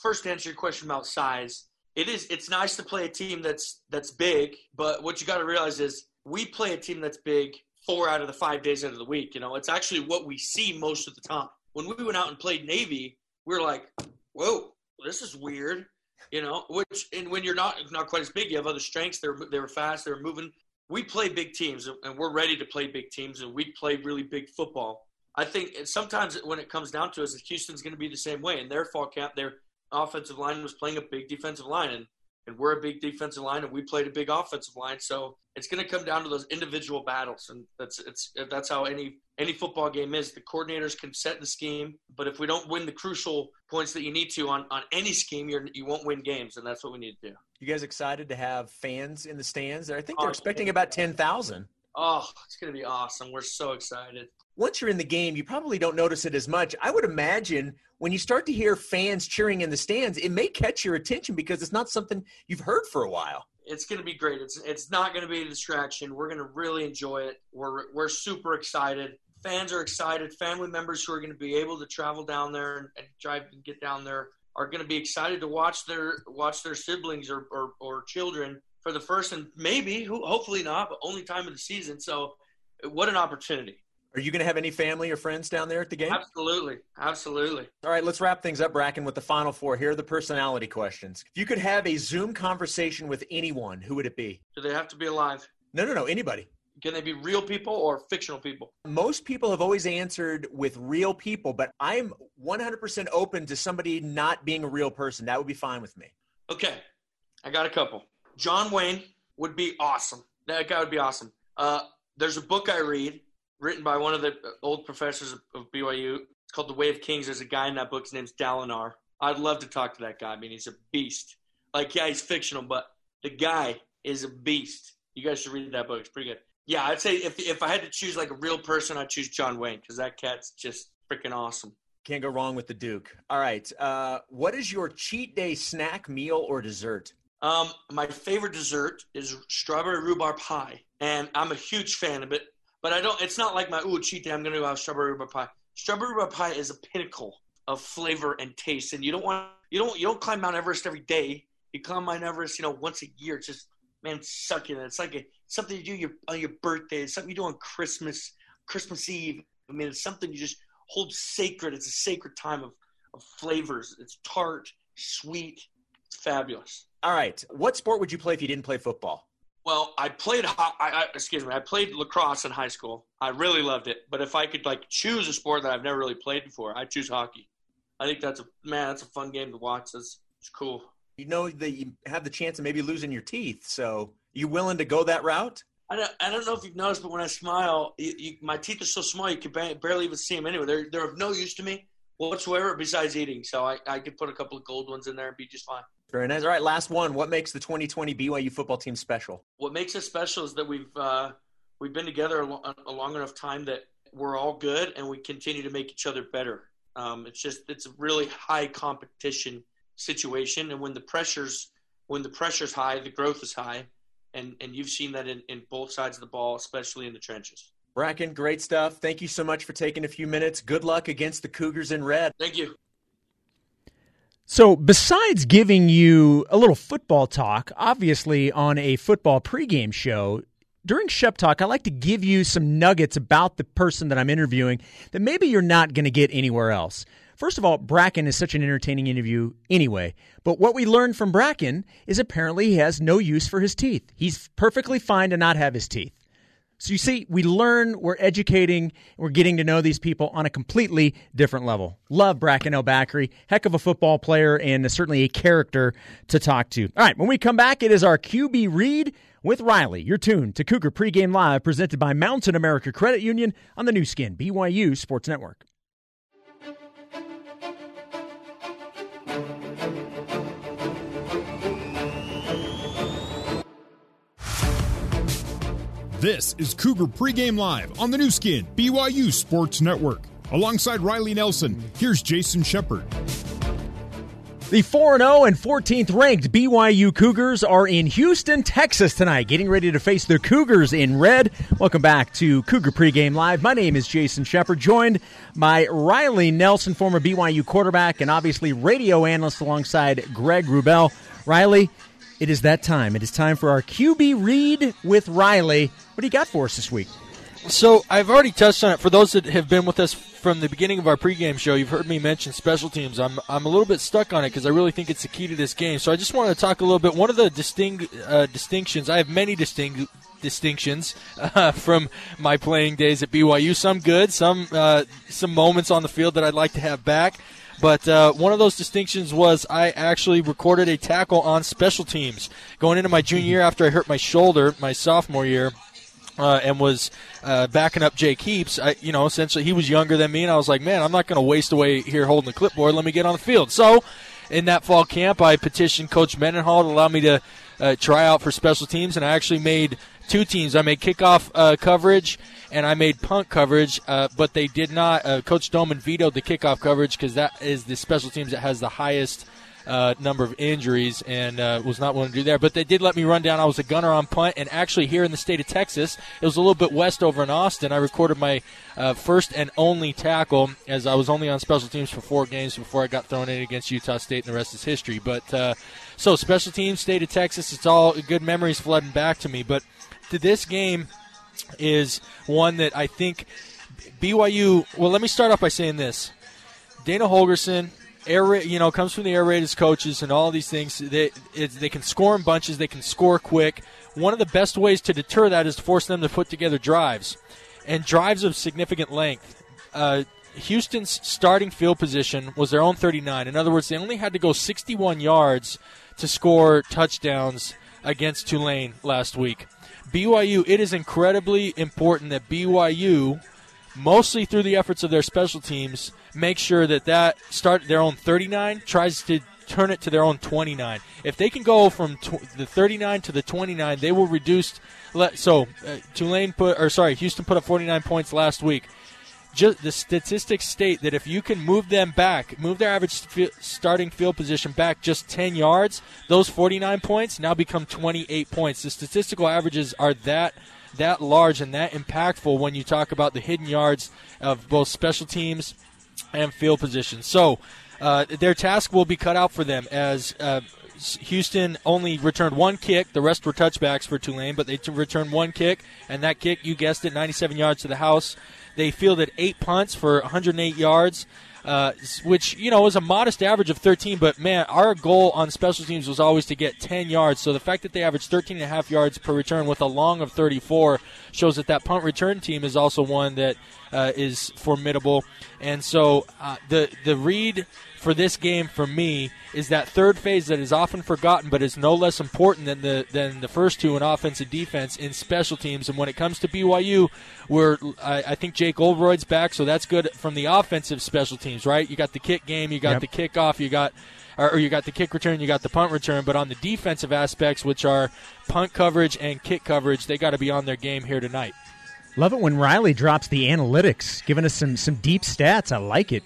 First, to answer your question about size, it is it's nice to play a team that's that's big, but what you got to realize is we play a team that's big four out of the five days out of the week. You know, it's actually what we see most of the time. When we went out and played Navy, we are like, "Whoa, this is weird," you know. Which and when you're not not quite as big, you have other strengths. They're they were fast. They're moving. We play big teams, and we're ready to play big teams, and we play really big football. I think sometimes when it comes down to it, Houston's going to be the same way. In their fall camp, their offensive line was playing a big defensive line, and and we're a big defensive line, and we played a big offensive line. So it's going to come down to those individual battles, and that's it's that's how any any football game is. The coordinators can set the scheme, but if we don't win the crucial points that you need to on on any scheme, you're you won't win games, and that's what we need to do. You guys excited to have fans in the stands? I think they're expecting about ten thousand. Oh, it's going to be awesome. We're so excited. Once you're in the game, you probably don't notice it as much. I would imagine when you start to hear fans cheering in the stands, it may catch your attention because it's not something you've heard for a while. It's going to be great. It's it's not going to be a distraction. We're going to really enjoy it. We're we're super excited. Fans are excited. Family members who are going to be able to travel down there and, and drive and get down there are going to be excited to watch their watch their siblings or, or, or children for the first and maybe, hopefully not, but only time of the season. So, what an opportunity. Are you going to have any family or friends down there at the game? Absolutely. Absolutely. All right, let's wrap things up, Bracken, with the final four. Here are the personality questions. If you could have a Zoom conversation with anyone, who would it be? Do they have to be alive? No, no, no, anybody. Can they be real people or fictional people? Most people have always answered with real people, but I'm 100% open to somebody not being a real person. That would be fine with me. Okay. I got a couple. John Wayne would be awesome. That guy would be awesome. Uh, there's a book I read written by one of the old professors of, BYU. It's called The Way of Kings. There's a guy in that book. His name's Dalinar. I'd love to talk to that guy. I mean, he's a beast. Like, yeah, he's fictional, but the guy is a beast. You guys should read that book. It's pretty good. Yeah, I'd say if if I had to choose like a real person, I'd choose John Wayne because that cat's just freaking awesome. Can't go wrong with the Duke. All right. Uh, what is your cheat day snack, meal, or dessert? Um, my favorite dessert is strawberry rhubarb pie, and I'm a huge fan of it. But I don't. It's not like my ooh cheat day. I'm gonna go have strawberry rhubarb pie. Strawberry rhubarb pie is a pinnacle of flavor and taste, and you don't want you don't you don't climb Mount Everest every day. You climb Mount Everest, you know, once a year. It's just man, it. It's like a, something you do your, on your birthday. It's something you do on Christmas, Christmas Eve. I mean, it's something you just hold sacred. It's a sacred time of, of flavors. It's tart, sweet, it's fabulous. All right. What sport would you play if you didn't play football? Well, I played. I, I, excuse me. I played lacrosse in high school. I really loved it. But if I could like choose a sport that I've never really played before, I choose hockey. I think that's a man. That's a fun game to watch. That's it's cool. You know that you have the chance of maybe losing your teeth. So, you willing to go that route? I don't, I don't know if you've noticed, but when I smile, you, you, my teeth are so small you can barely even see them anyway. They're they're of no use to me whatsoever besides eating. So I, I could put a couple of gold ones in there and be just fine. Very nice. All right, last one. What makes the 2020 BYU football team special? What makes us special is that we've uh, we've been together a, a, long enough time that we're all good and we continue to make each other better. Um, it's just it's a really high competition situation, and when the pressures when the pressure's high, the growth is high, and and you've seen that in, in both sides of the ball, especially in the trenches. Bracken, great stuff. Thank you so much for taking a few minutes. Good luck against the Cougars in red. Thank you. So, besides giving you a little football talk, obviously on a football pregame show, during Shep Talk, I like to give you some nuggets about the person that I'm interviewing that maybe you're not going to get anywhere else. First of all, Bracken is such an entertaining interview anyway. But what we learned from Bracken is apparently he has no use for his teeth. He's perfectly fine to not have his teeth. So you see, we learn, we're educating, we're getting to know these people on a completely different level. Love Bracken El Bakri, heck of a football player and certainly a character to talk to. All right, when we come back, it is our QB read with Riley. You're tuned to Cougar Pregame Live, presented by Mountain America Credit Union on the Nu Skin, BYU Sports Network. This is Cougar Pregame Live on the Nu Skin, BYU Sports Network. Alongside Riley Nelson, here's Jason Shepard. The 4 0 and 14th ranked BYU Cougars are in Houston, Texas tonight, getting ready to face the Cougars in red. Welcome back to Cougar Pregame Live. My name is Jason Shepard, joined by Riley Nelson, former BYU quarterback and obviously radio analyst alongside Greg Wrubell. Riley, it is that time. It is time for our QB read with Riley. What do you got for us this week? So I've already touched on it. For those that have been with us from the beginning of our pregame show, you've heard me mention special teams. I'm I'm a little bit stuck on it because I really think it's the key to this game. So I just want to talk a little bit. One of the uh, distinctions I have many distinct distinctions uh, *laughs* from my playing days at BYU. Some good, some uh, some moments on the field that I'd like to have back. But uh, one of those distinctions was I actually recorded a tackle on special teams going into my junior year after I hurt my shoulder my sophomore year. Uh, and was uh, backing up Jake Heaps. I, you know, essentially he was younger than me, and I was like, man, I'm not going to waste away here holding the clipboard. Let me get on the field. So, in that fall camp, I petitioned Coach Mendenhall to allow me to uh, try out for special teams, and I actually made two teams. I made kickoff uh, coverage and I made punt coverage, uh, but they did not. Uh, Coach Doman vetoed the kickoff coverage because that is the special teams that has the highest uh, number of injuries and uh, was not willing to do there. But they did let me run down. I was a gunner on punt, and actually here in the state of Texas, it was a little bit west over in Austin. I recorded my uh, first and only tackle as I was only on special teams for four games before I got thrown in against Utah State, and the rest is history. But uh, so special teams, state of Texas, it's all good memories flooding back to me. But to this game is one that I think BYU. Well, let me start off by saying this: Dana Holgorsen, air you know, comes from the air raid as coaches and all these things. They they can score in bunches. They can score quick. One of the best ways to deter that is to force them to put together drives, and drives of significant length. Uh, Houston's starting field position was their own 39. In other words, they only had to go 61 yards to score touchdowns against Tulane last week. BYU, it is incredibly important that BYU, mostly through the efforts of their special teams, make sure that that start their own 39 tries to turn it to their own 29. If they can go from tw- the 39 to the 29, they will reduce. So uh, Tulane put, or sorry, Houston put up 49 points last week just the statistics state that if you can move them back, move their average starting field position back just 10 yards, those 49 points now become 28 points. The statistical averages are that that large and that impactful when you talk about the hidden yards of both special teams and field position. So uh, their task will be cut out for them as. Uh, Houston only returned one kick. The rest were touchbacks for Tulane, but they returned one kick, and that kick, you guessed it, 97 yards to the house. They fielded eight punts for 108 yards. Uh, which you know was a modest average of 13 but man our goal on special teams was always to get 10 yards. So the fact that they averaged 13 and a half yards per return with a long of 34 shows that that punt return team is also one that uh, is formidable. And so uh, the the read for this game for me is that third phase that is often forgotten but is no less important than the than the first two in offense and defense in special teams. And when it comes to BYU, where I, I, think Jake Oldroyd's back, so that's good from the offensive special teams, right? You got the kick game, you got yep. the kickoff, you got or you got the kick return, you got the punt return, but on the defensive aspects, which are punt coverage and kick coverage, they got to be on their game here tonight. Love it when Riley drops the analytics, giving us some some deep stats. I like it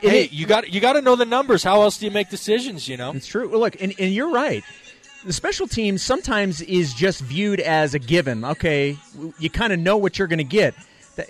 hey, it, you got you got to know the numbers. How else do you make decisions? You know, it's true. Well, look, and, and you're right. The special team sometimes is just viewed as a given. Okay, you kind of know what you're going to get,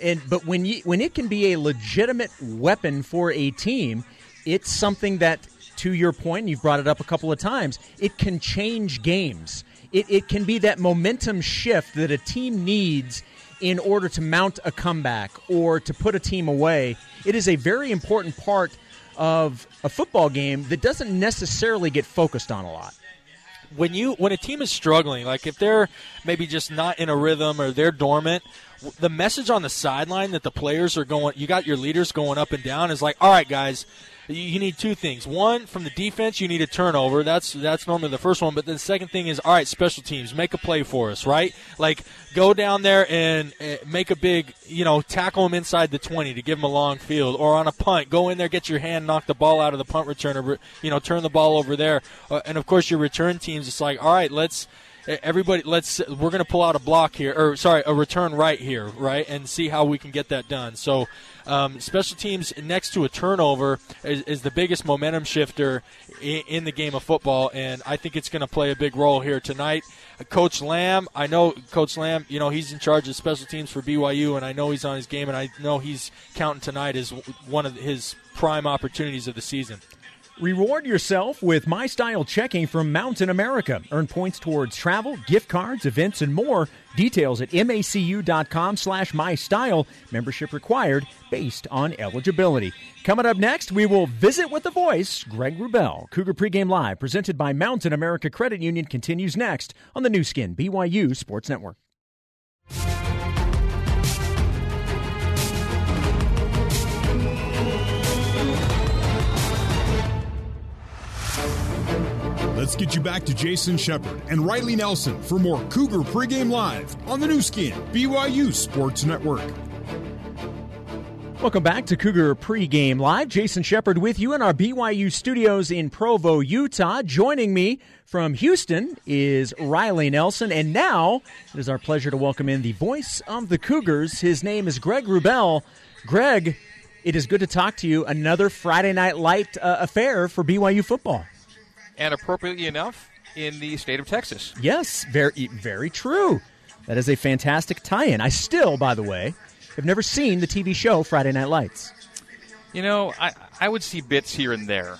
and but when you when it can be a legitimate weapon for a team, it's something that, to your point, you've brought it up a couple of times. It can change games. It, it can be that momentum shift that a team needs in order to mount a comeback or to put a team away. It is a very important part of a football game that doesn't necessarily get focused on a lot when you when a team is struggling, like if they're maybe just not in a rhythm or they're dormant, the message on the sideline that the players are going, you got your leaders going up and down is like, all right, guys, you need two things. One, from the defense, you need a turnover. That's that's normally the first one. But the second thing is, all right, special teams, make a play for us, right? Like go down there and uh, make a big, you know, tackle them inside the 20 to give them a long field, or on a punt, go in there, get your hand, knock the ball out of the punt returner, you know, turn the ball over there. Uh, and of course, your return teams, it's like, all right, let's everybody let's we're going to pull out a block here or sorry a return right here right and see how we can get that done so um, special teams next to a turnover is, is the biggest momentum shifter in, in, the game of football, and I think it's going to play a big role here tonight. Coach Lamb, I know Coach Lamb, you know he's in charge of special teams for BYU, and I know he's on his game, and I know he's counting tonight as one of his prime opportunities of the season. Reward yourself with My Style checking from Mountain America. Earn points towards travel, gift cards, events, and more. Details at macu.com slash mystyle. Membership required based on eligibility. Coming up next, we will visit with the voice, Greg Wrubell. Cougar Pregame Live, presented by Mountain America Credit Union, continues next on the Nu Skin, BYU Sports Network. Let's get you back to Jason Shepard and Riley Nelson for more Cougar Pregame Live on the Nu Skin, BYU Sports Network. Welcome back to Cougar Pregame Live. Jason Shepard with you in our BYU studios in Provo, Utah. Joining me from Houston is Riley Nelson. And now it is our pleasure to welcome in the voice of the Cougars. His name is Greg Wrubell. Greg, it is good to talk to you. Another Friday Night Light uh, affair for BYU football and appropriately enough, in the state of Texas. Yes, very, very true. That is a fantastic tie-in. I still, by the way, have never seen the TV show Friday Night Lights. You know, I I would see bits here and there,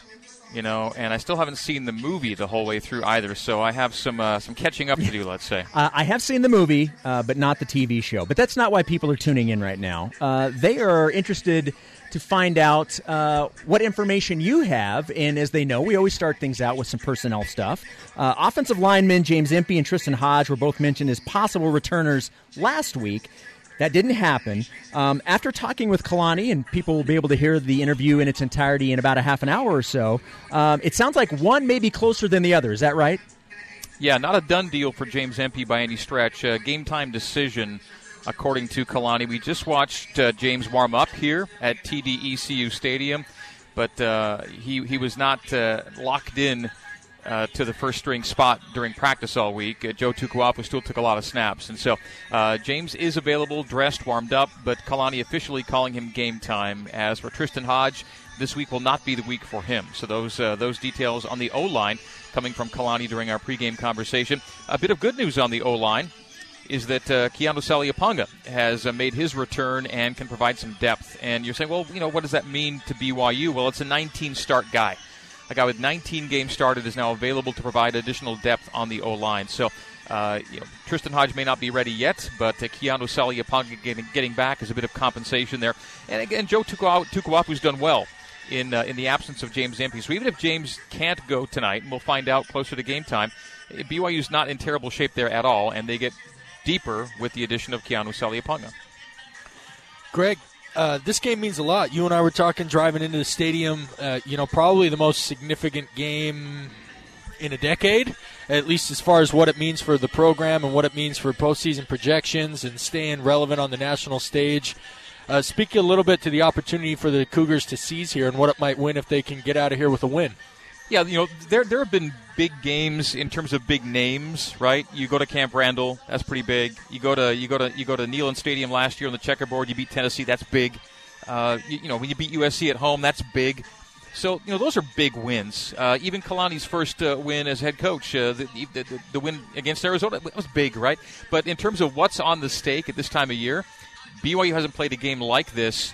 you know, and I still haven't seen the movie the whole way through either. So I have some uh, some catching up to do. Let's say *laughs* uh, I have seen the movie, uh, but not the TV show. But that's not why people are tuning in right now. Uh, they are interested to find out uh, what information you have. And as they know, we always start things out with some personnel stuff. Uh, offensive linemen James Empey and Tristan Hodge were both mentioned as possible returners last week. That didn't happen. Um, after talking with Kalani, and people will be able to hear the interview in its entirety in about a half an hour or so, um, it sounds like one may be closer than the other. Is that right? Yeah, not a done deal for James Empey by any stretch. Uh, game time decision according to Kalani. We just watched uh, James warm up here at TDECU Stadium, but uh, he he was not uh, locked in. Uh, to the first string spot during practice all week. Uh, Joe Tukuafu still took a lot of snaps. And so uh, James is available, dressed, warmed up, but Kalani officially calling him game time. As for Tristan Hodge, this week will not be the week for him. So those uh, those details on the O line coming from Kalani during our pregame conversation. A bit of good news on the O line is that uh, Keanu Saleapaga has uh, made his return and can provide some depth. And you're saying, well, you know, what does that mean to BYU? Well, it's a 19 start guy. A guy with 19 games started is now available to provide additional depth on the O line. So, uh, you know, Tristan Hodge may not be ready yet, but uh, Keanu Saleapaga getting, getting back is a bit of compensation there. And again, Joe Tukuafu's done well in uh, in the absence of James Empey. So even if James can't go tonight, and we'll find out closer to game time, BYU's not in terrible shape there at all, and they get deeper with the addition of Keanu Saleapaga. Greg, uh, this game means a lot. You and I were talking driving into the stadium. Uh, you know, probably the most significant game in a decade, at least as far as what it means for the program and what it means for postseason projections and staying relevant on the national stage. Uh, speak a little bit to the opportunity for the Cougars to seize here and what it might win if they can get out of here with a win. Yeah, you know, there there have been big games in terms of big names, right? You go to Camp Randall, that's pretty big. You go to you go to you go to Neyland Stadium last year on the checkerboard, you beat Tennessee, that's big. Uh, you, you, know, when you beat USC at home, that's big. So you know, those are big wins. Uh, even Kalani's first uh, win as head coach, uh, the, the, the win against Arizona, that was big, right? But in terms of what's on the stake at this time of year, BYU hasn't played a game like this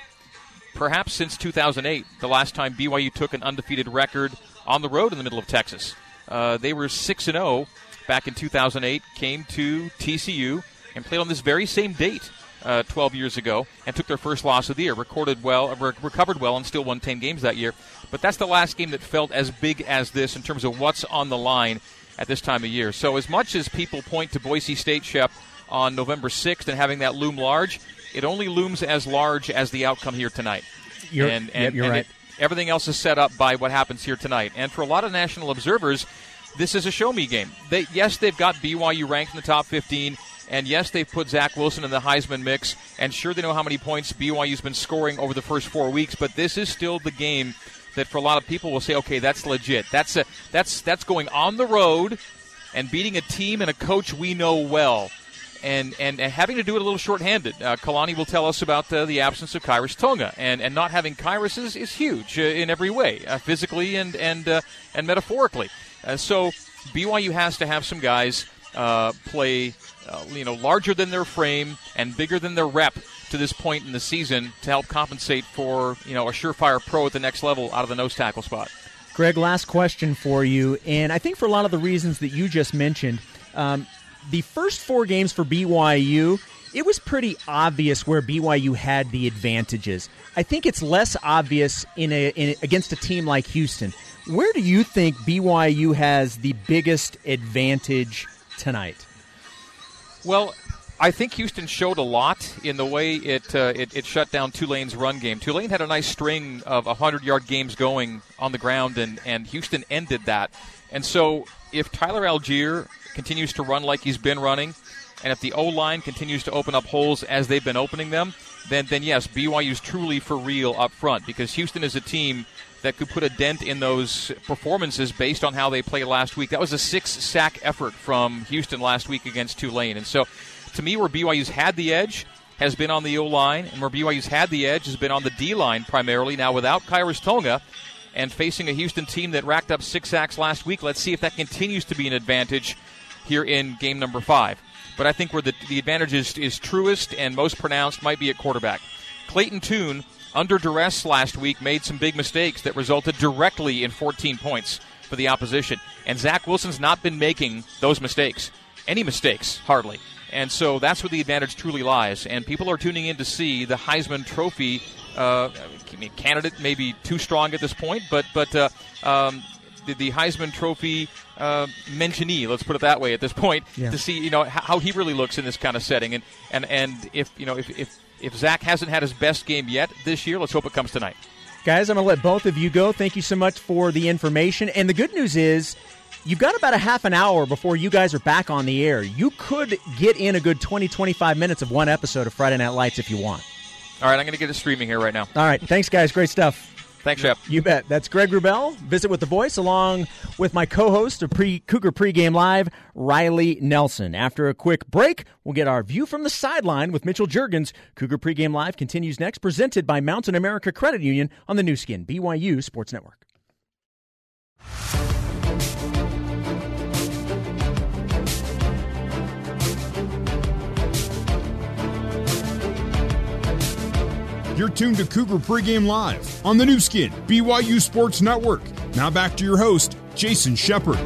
perhaps since 2008, the last time BYU took an undefeated record on the road in the middle of Texas. Uh, they were 6 and 0 back in 2008, came to TCU and played on this very same date uh, 12 years ago and took their first loss of the year. Recorded well, re- recovered well, and still won 10 games that year. But that's the last game that felt as big as this in terms of what's on the line at this time of year. So as much as people point to Boise State, Shep, on November 6th and having that loom large, it only looms as large as the outcome here tonight. You're, and, and, yep, you're and right. it- everything else is set up by what happens here tonight. And for a lot of national observers, this is a show me game. They, yes, they've got BYU ranked in the top 15. And yes, they've put Zach Wilson in the Heisman mix. And sure, they know how many points BYU's been scoring over the first four weeks. But this is still the game that for a lot of people will say, okay, that's legit. That's a, that's that's going on the road and beating a team and a coach we know well. And, and, and having to do it a little shorthanded. Uh, Kalani will tell us about uh, the absence of Khyiris Tonga. And, and not having Khyiris is, is huge uh, in every way, uh, physically and, and, uh, and metaphorically. Uh, so BYU has to have some guys play you know larger than their frame and bigger than their rep to this point in the season to help compensate for you know a surefire pro at the next level out of the nose tackle spot. Greg, last question for you. And I think for a lot of the reasons that you just mentioned, um, the first four games for BYU, it was pretty obvious where BYU had the advantages. I think it's less obvious in a, in against a team like Houston. Where do you think BYU has the biggest advantage tonight? Well, I think Houston showed a lot in the way it, uh, it it shut down Tulane's run game. Tulane had a nice string of 100 yard games going on the ground, and, and Houston ended that. And so, if Tyler Allgeier continues to run like he's been running, and if the O line continues to open up holes as they've been opening them, then then yes, BYU's truly for real up front because Houston is a team that could put a dent in those performances based on how they played last week. That was a six sack effort from Houston last week against Tulane. And so, to me, where BYU's had the edge has been on the O line, and where BYU's had the edge has been on the D line primarily. Now, without Khyiris Tonga and facing a Houston team that racked up six sacks last week, let's see if that continues to be an advantage here in game number five. But I think where the, the advantage is, is truest and most pronounced might be at quarterback. Clayton Tune under duress last week, made some big mistakes that resulted directly in 14 points for the opposition. And Zach Wilson's not been making those mistakes. Any mistakes, hardly. And so that's where the advantage truly lies. And people are tuning in to see the Heisman Trophy uh, candidate, maybe too strong at this point, but but uh, um, the, the Heisman Trophy uh, mentionee, let's put it that way, at this point, Yeah. to see you know how he really looks in this kind of setting. And and and if you know if if if Zach hasn't had his best game yet this year, let's hope it comes tonight. Guys, I'm going to let both of you go. Thank you so much for the information. And the good news is, you've got about a half an hour before you guys are back on the air. You could get in a good 20, 25 minutes of one episode of Friday Night Lights if you want. All right, I'm going to get it streaming here right now. All right. Thanks, guys. Great stuff. Thanks, Shep. You bet. That's Greg Wrubell. Visit with the Voice, along with my co host of pre- Cougar Pregame Live, Riley Nelson. After a quick break, we'll get our view from the sideline with Mitchell Juergens. Cougar Pregame Live continues next, presented by Mountain America Credit Union on the Nu Skin, BYU Sports Network. You're tuned to Cougar Pregame Live on the Nu Skin, BYU Sports Network. Now back to your host, Jason Shepard.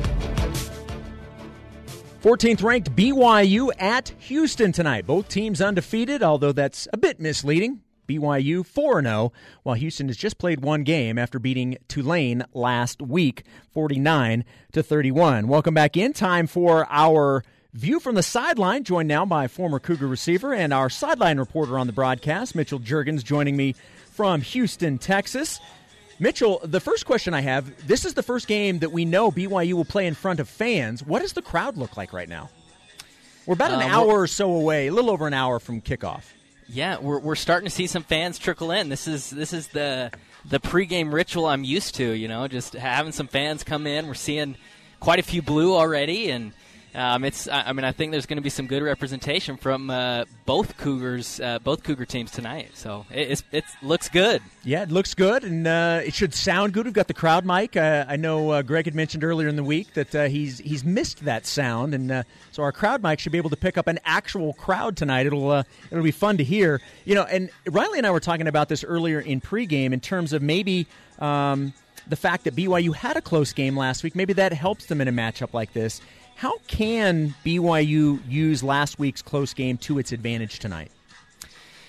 14th ranked BYU at Houston tonight. Both teams undefeated, although that's a bit misleading. BYU 4 0, while Houston has just played one game after beating Tulane last week 49 to 31. Welcome back in. Time for our view from the sideline, joined now by former Cougar receiver and our sideline reporter on the broadcast, Mitchell Juergens, joining me from Houston, Texas. Mitchell, the first question I have this is the first game that we know BYU will play in front of fans. What does the crowd look like right now? We're about an Uh, hour or so away, a little over an hour from kickoff. Yeah, we're we're starting to see some fans trickle in. This is this is the the pregame ritual I'm used to. You know, just having some fans come in. We're seeing quite a few blue already, and um, it's. I mean, I think there's going to be some good representation from uh, both Cougars, uh, both Cougar teams tonight. So it it's, it looks good. Yeah, it looks good, and uh, it should sound good. We've got the crowd mic. Uh, I know uh, Greg had mentioned earlier in the week that uh, he's he's missed that sound, and so our crowd mic should be able to pick up an actual crowd tonight. It'll it'll be fun to hear. You know, and Riley and I were talking about this earlier in pregame in terms of maybe. Um, the fact that BYU had a close game last week, maybe that helps them in a matchup like this. How can BYU use last week's close game to its advantage tonight?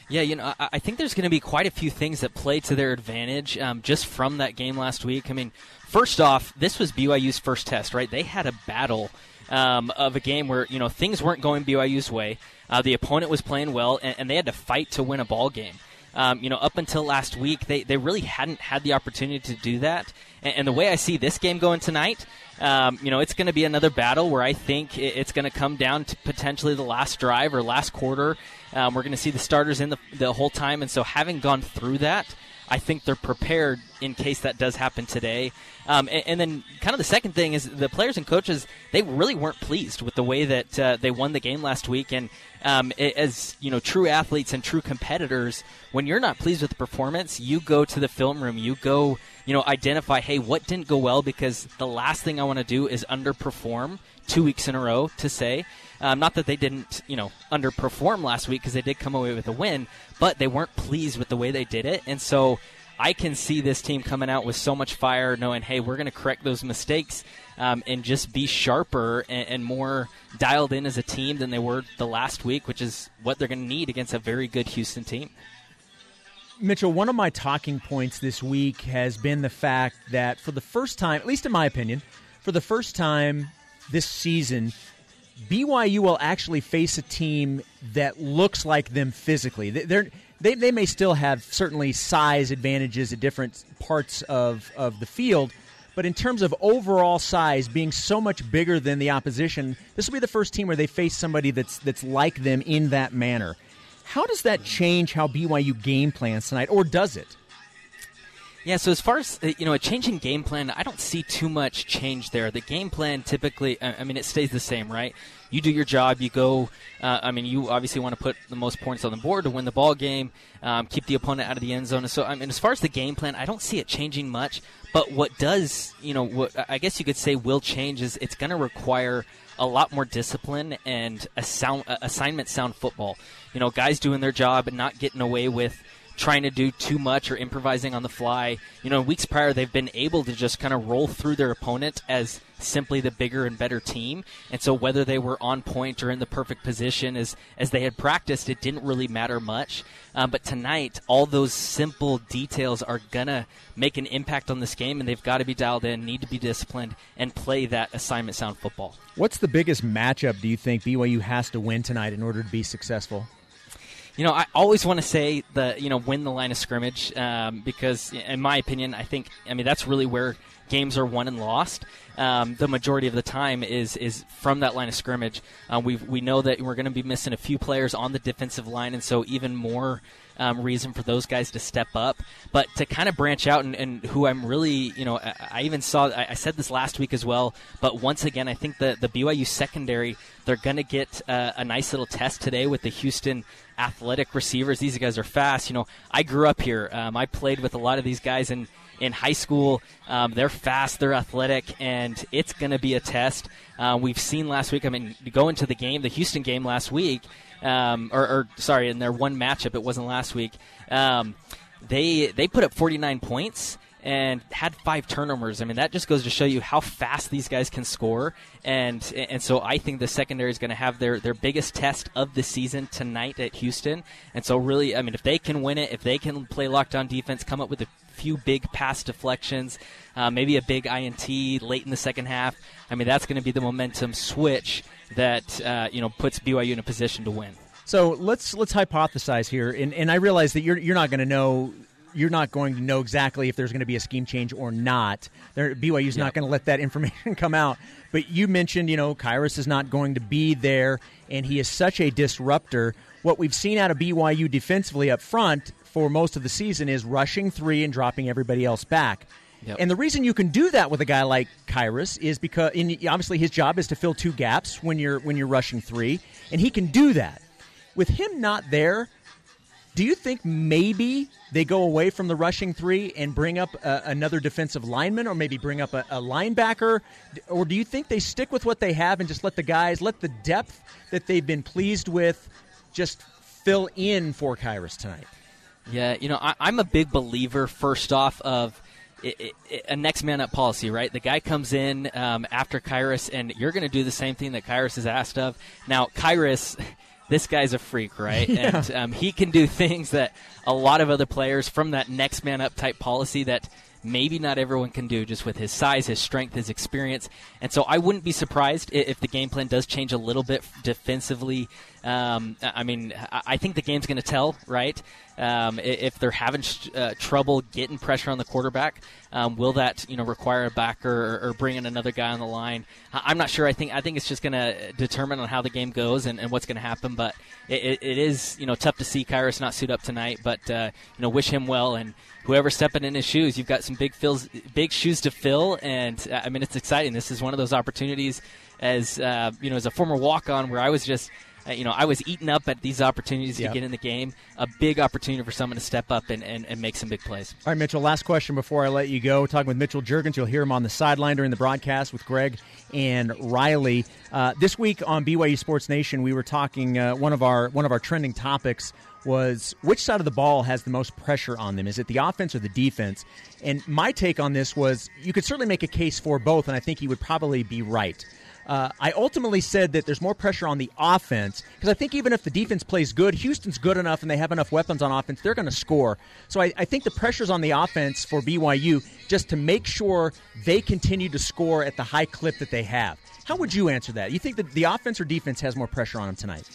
Yeah, you know, I, think there's going to be quite a few things that play to their advantage um, just from that game last week. I mean, first off, this was BYU's first test, right? They had a battle um, of a game where you know things weren't going BYU's way. Uh, the opponent was playing well, and, and, they had to fight to win a ball game. Um, you know, up until last week, they, they really hadn't had the opportunity to do that. And, and the way I see this game going tonight, um, you know, it's going to be another battle where I think it's going to come down to potentially the last drive or last quarter. Um, we're going to see the starters in the, the whole time, and so having gone through that, I think they're prepared in case that does happen today. Um, and, and, then, kind of the second thing is the players and coaches they really weren't pleased with the way that uh, they won the game last week. And um, as you know, true athletes and true competitors, when you're not pleased with the performance, you go to the film room. You go, you know, identify, hey, what didn't go well? Because the last thing I want to do is underperform two weeks in a row to say. Um, not that they didn't, you know, underperform last week because they did come away with a win, but they weren't pleased with the way they did it, and so I can see this team coming out with so much fire, knowing, hey, we're going to correct those mistakes um, and just be sharper and, and, more dialed in as a team than they were the last week, which is what they're going to need against a very good Houston team. Mitchell, one of my talking points this week has been the fact that for the first time, at least in my opinion, for the first time this season, BYU will actually face a team that looks like them physically. They're they, they may still have certainly size advantages at different parts of, of the field, but in terms of overall size, being so much bigger than the opposition, this will be the first team where they face somebody that's that's like them in that manner. How does that change how BYU game plans tonight, or does it? Yeah, so as far as uh, you know, a changing game plan, I don't see too much change there. The game plan typically, I mean, it stays the same, right? you do your job. You go. Uh, I mean, you obviously want to put the most points on the board to win the ball game, um, keep the opponent out of the end zone. So, I mean, as far as the game plan, I don't see it changing much. But what does, you know, what I guess you could say will change is it's going to require a lot more discipline and a sound assignment sound football. You know, guys doing their job and not getting away with trying to do too much or improvising on the fly. You know, weeks prior, they've been able to just kind of roll through their opponent as simply the bigger and better team. And so whether they were on point or in the perfect position as, as they had practiced, it didn't really matter much. Um, but tonight, all those simple details are going to make an impact on this game, and they've got to be dialed in, need to be disciplined, and play that assignment sound football. What's the biggest matchup do you think BYU has to win tonight in order to be successful? You know, I always want to say the you know win the line of scrimmage um, because, in my opinion, I think I mean that's really where games are won and lost. Um, the majority of the time is is from that line of scrimmage. Uh, we we know that we're going to be missing a few players on the defensive line, and so even more um, reason for those guys to step up. But to kind of branch out and, and who I'm really, you know, I, I even saw, I, I, said this last week as well, but once again, I think the, the BYU secondary, they're going to get uh, a nice little test today with the Houston athletic receivers. These guys are fast. You know, I grew up here. Um, I played with a lot of these guys in, in high school. Um, they're fast, they're athletic, and it's going to be a test. Uh, we've seen last week, I mean, go into the game, the Houston game last week, um, or, or, sorry, in their one matchup, it wasn't last week. Um, they they put up 49 points and had five turnovers. I mean, that just goes to show you how fast these guys can score. And and so I think the secondary is going to have their, their biggest test of the season tonight at Houston. And so really, I mean, if they can win it, if they can play lockdown defense, come up with a few big pass deflections, uh, maybe a big INT late in the second half. I mean, that's going to be the momentum switch that uh, you know puts BYU in a position to win. So let's let's hypothesize here, and, and I realize that you're you're not going to know you're not going to know exactly if there's going to be a scheme change or not. There, BYU's yep. not going to let that *laughs* information come out. But you mentioned, you know, Khyiris is not going to be there, and he is such a disruptor. What we've seen out of BYU defensively up front for most of the season is rushing three and dropping everybody else back. Yep. And the reason you can do that with a guy like Khyiris is because in, obviously his job is to fill two gaps when you're when you're rushing three, and he can do that. With him not there, do you think maybe they go away from the rushing three and bring up a, another defensive lineman, or maybe bring up a, a linebacker, or do you think they stick with what they have and just let the guys let the depth that they've been pleased with just fill in for Khyiris tonight? Yeah, you know, I, am a big believer, first off, of it, it, a next man up policy, right? The guy comes in um, after Khyiris, and you're going to do the same thing that Khyiris is asked of. Now, Khyiris. This guy's a freak, right? *laughs* Yeah. And um, he can do things that a lot of other players from that next man up type policy that maybe not everyone can do just with his size, his strength, his experience. And so I wouldn't be surprised if the game plan does change a little bit defensively. Um, I mean, I think the game's going to tell, right? Um, if they're having uh, trouble getting pressure on the quarterback, um, will that you know require a backer or, or bring in another guy on the line? I'm not sure. I think I think it's just going to determine on how the game goes and, and what's going to happen. But it, it, is you know tough to see Khyiris not suit up tonight. But uh, you know, wish him well and whoever's stepping in his shoes, you've got some big fills, big shoes to fill, and uh, I mean it's exciting. This is one of those opportunities, as uh, you know, as a former walk-on, where I was just. Uh, you know, I was eating up at these opportunities Yep. to get in the game. A big opportunity for someone to step up and, and, and make some big plays. All right, Mitchell, last question before I let you go. Talking with Mitchell Juergens. You'll hear him on the sideline during the broadcast with Greg and Riley. Uh, this week on BYU Sports Nation, we were talking, uh, one, of our, one of our trending topics was which side of the ball has the most pressure on them? Is it the offense or the defense? And my take on this was you could certainly make a case for both, and I think he would probably be right. Uh, I ultimately said that there's more pressure on the offense because I think even if the defense plays good, Houston's good enough and they have enough weapons on offense, they're going to score. So I, I think the pressure's on the offense for BYU just to make sure they continue to score at the high clip that they have. How would you answer that? You think that the offense or defense has more pressure on them tonight?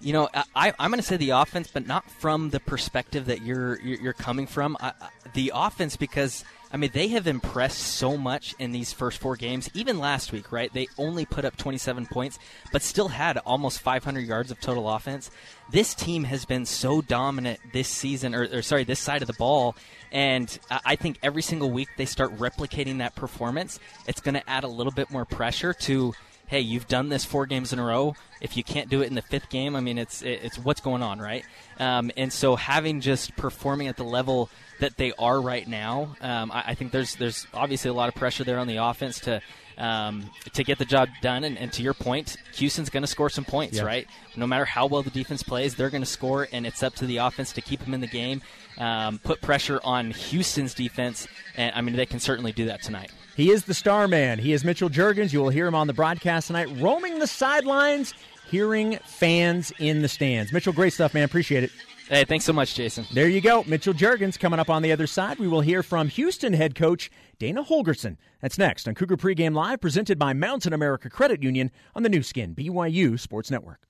You know, I, I'm going to say the offense, but not from the perspective that you're you're, coming from. I- the offense, because I mean, they have impressed so much in these first four games. Even last week, right? They only put up 27 points, but still had almost 500 yards of total offense. This team has been so dominant this season, or, or sorry, this side of the ball, and I think every single week they start replicating that performance. It's going to add a little bit more pressure to hey, you've done this four games in a row. If you can't do it in the fifth game, I mean, it's it's what's going on, right? Um, and so having just performing at the level that they are right now, um, I, I think there's there's obviously a lot of pressure there on the offense to. Um, to get the job done, and, and to your point, Houston's going to score some points, Yeah. right? No matter how well the defense plays, they're going to score, and it's up to the offense to keep them in the game, um, put pressure on Houston's defense, and I mean they can certainly do that tonight. He is the star man. He is Mitchell Juergens. You will hear him on the broadcast tonight, roaming the sidelines, hearing fans in the stands. Mitchell, great stuff, man. Appreciate it. Hey, thanks so much, Jason. There you go. Mitchell Juergens coming up on the other side. We will hear from Houston head coach Dana Holgorsen. That's next on Cougar Pregame Live, presented by Mountain America Credit Union on the Nu Skin, BYU Sports Network.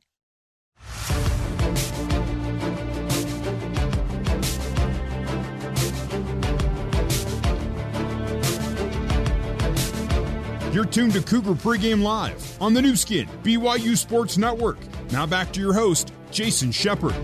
You're tuned to Cougar Pregame Live on the Nu Skin, BYU Sports Network. Now back to your host, Jason Shepard.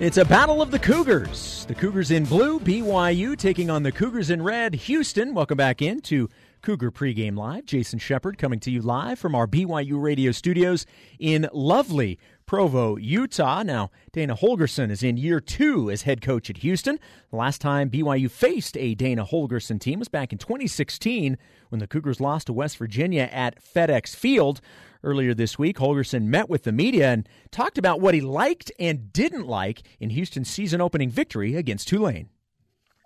It's a battle of the Cougars. The Cougars in blue, BYU taking on the Cougars in red, Houston. Welcome back in to Cougar Pregame Live. Jason Shepard coming to you live from our BYU radio studios in lovely Provo, Utah. Now, Dana Holgorsen is in year two as head coach at Houston. The last time BYU faced a Dana Holgorsen team was back in 2016 when the Cougars lost to West Virginia at FedEx Field. Earlier this week, Holgorsen met with the media and talked about what he liked and didn't like in Houston's season opening victory against Tulane.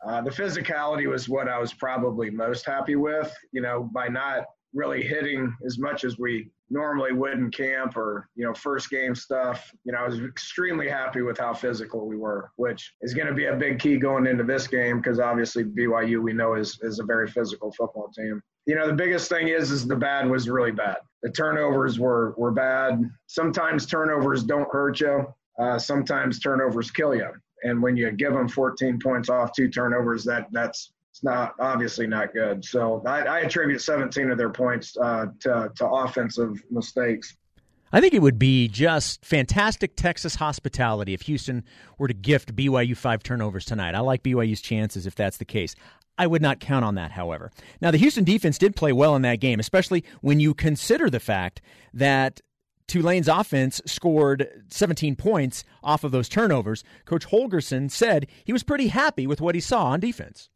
Uh, the physicality was what I was probably most happy with. You know, by not really hitting as much as we normally would in camp or you know first game stuff. You know, I was extremely happy with how physical we were, which is going to be a big key going into this game because obviously BYU we know is is a very physical football team. You know, the biggest thing is is the bad was really bad. The turnovers were were bad. Sometimes turnovers don't hurt you. Uh, sometimes turnovers kill you. And when you give them 14 points off two turnovers, that that's it's not obviously not good. So I, I attribute 17 of their points uh, to to offensive mistakes. I think it would be just fantastic Texas hospitality if Houston were to gift BYU five turnovers tonight. I like BYU's chances if that's the case. I would not count on that, however. Now, the Houston defense did play well in that game, especially when you consider the fact that Tulane's offense scored 17 points off of those turnovers. Coach Holgorsen said he was pretty happy with what he saw on defense.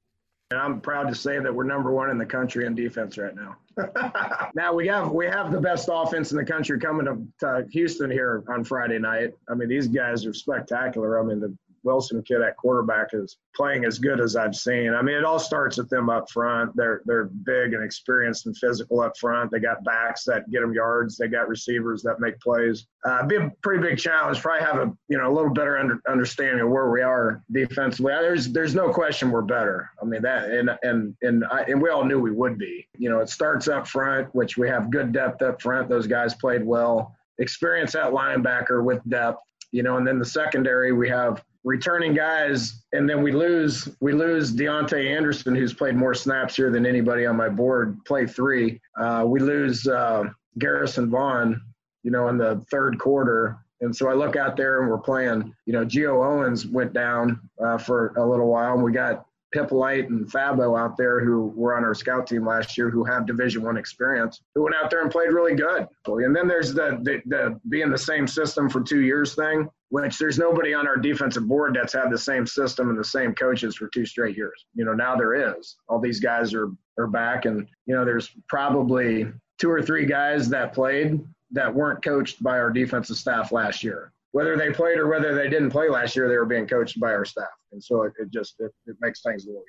And I'm proud to say that we're number one in the country in defense right now. *laughs* now we have we have the best offense in the country coming to, to Houston here on Friday night. I mean, these guys are spectacular. I mean, the Wilson kid at quarterback is playing as good as I've seen. I mean, it all starts with them up front. They're they're big and experienced and physical up front. They got backs that get them yards. They got receivers that make plays. Uh, be a pretty big challenge. Probably have a you know a little better under, understanding of where we are defensively. There's there's no question we're better. I mean that and and and I, and we all knew we would be. You know, it starts up front, which we have good depth up front. Those guys played well. Experience at linebacker with depth you know, and then the secondary we have returning guys, and then we lose we lose Deontay Anderson, who's played more snaps here than anybody on my board, play three. Uh, we lose uh, Garrison Vaughn, you know, in the third quarter. And so I look out there and we're playing, you know, Geo Owens went down uh, for a little while, and we got Light and Fabo out there who were on our scout team last year who have Division One experience who went out there and played really good. And then there's the, the the being the same system for two years thing, which there's nobody on our defensive board that's had the same system and the same coaches for two straight years. You know, now there is. All these guys are are back, and you know, there's probably two or three guys that played that weren't coached by our defensive staff last year whether they played or whether they didn't play last year, they were being coached by our staff, and so it, it just it, it makes things a little.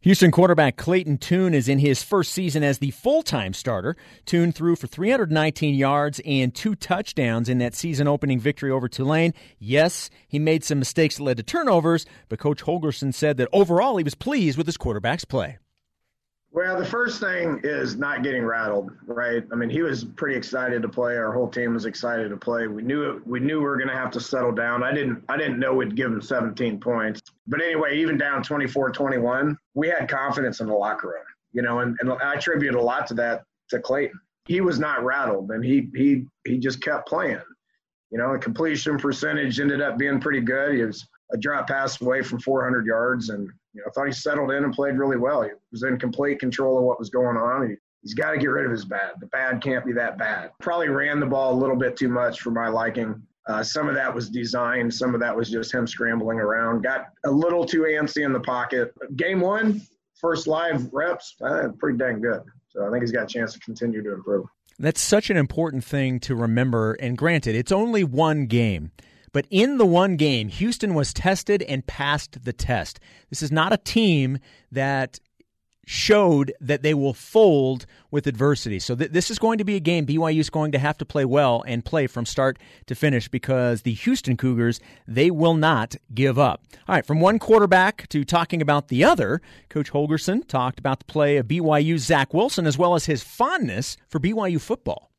Houston quarterback Clayton Tune is in his first season as the full time starter. Tune threw for 319 yards and two touchdowns in that season opening victory over Tulane. Yes, he made some mistakes that led to turnovers, but Coach Holgorsen said that overall he was pleased with his quarterback's play. Well, the first thing is not getting rattled, right? I mean, he was pretty excited to play. Our whole team was excited to play. We knew we knew we were going to have to settle down. I didn't I didn't know we'd give him 17 points. But anyway, even down 24-21, we had confidence in the locker room, you know, and, and I attribute a lot to that to Clayton. He was not rattled and he he he just kept playing. You know, the completion percentage ended up being pretty good. He was a drop pass away from 400 yards and you know, I thought he settled in and played really well. He was in complete control of what was going on. He, he's got to get rid of his bad. The bad can't be that bad. Probably ran the ball a little bit too much for my liking. Uh, some of that was designed. Some of that was just him scrambling around. Got a little too antsy in the pocket. Game one, first live reps, uh, pretty dang good. So I think he's got a chance to continue to improve. That's such an important thing to remember. And granted, it's only one game. But in the one game, Houston was tested and passed the test. This is not a team that showed that they will fold with adversity. So th- this is going to be a game BYU is going to have to play well and play from start to finish because the Houston Cougars, they will not give up. All right, from one quarterback to talking about the other, Coach Holgorsen talked about the play of BYU Zach Wilson as well as his fondness for BYU football.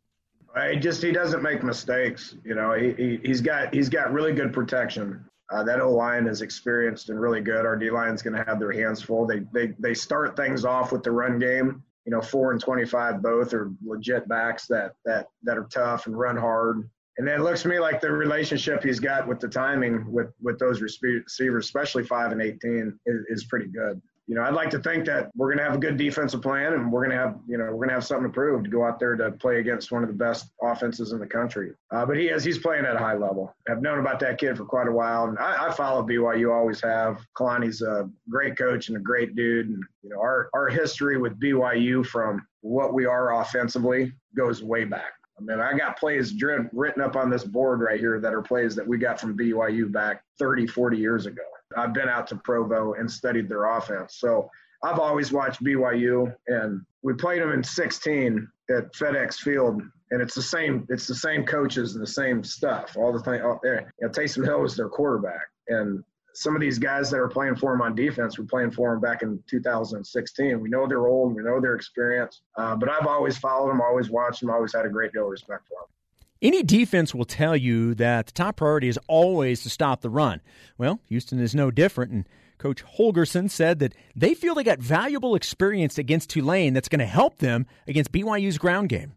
He just he doesn't make mistakes. You know, he, he he's got he's got really good protection. Uh, that O line is experienced and really good. Our D line's going to have their hands full. They they they start things off with the run game. You know, four and twenty-five both are legit backs that that that are tough and run hard. And then it looks to me like the relationship he's got with the timing with with those receivers, especially five and eighteen, is, is pretty good you know, I'd like to think that we're going to have a good defensive plan and we're going to have, you know, we're going to have something to prove to go out there to play against one of the best offenses in the country. Uh, but he is, he's playing at a high level. I've known about that kid for quite a while. And I, I follow BYU, always have. Kalani's a great coach and a great dude. And, you know, our, our history with BYU from what we are offensively goes way back. I mean, I got plays written up on this board right here that are plays that we got from BYU back 30, 40 years ago. I've been out to Provo and studied their offense. So I've always watched BYU, and we played them in 16 at FedEx Field, and it's the same. It's the same coaches and the same stuff. All the thing. Oh, you know, Taysom Hill was their quarterback, and some of these guys that are playing for him on defense were playing for him back in 2016. We know they're old, we know their experience, uh, but I've always followed them, always watched them, always had a great deal of respect for them. Any defense will tell you that the top priority is always to stop the run. Well, Houston is no different, and Coach Holgorsen said that they feel they got valuable experience against Tulane that's going to help them against BYU's ground game.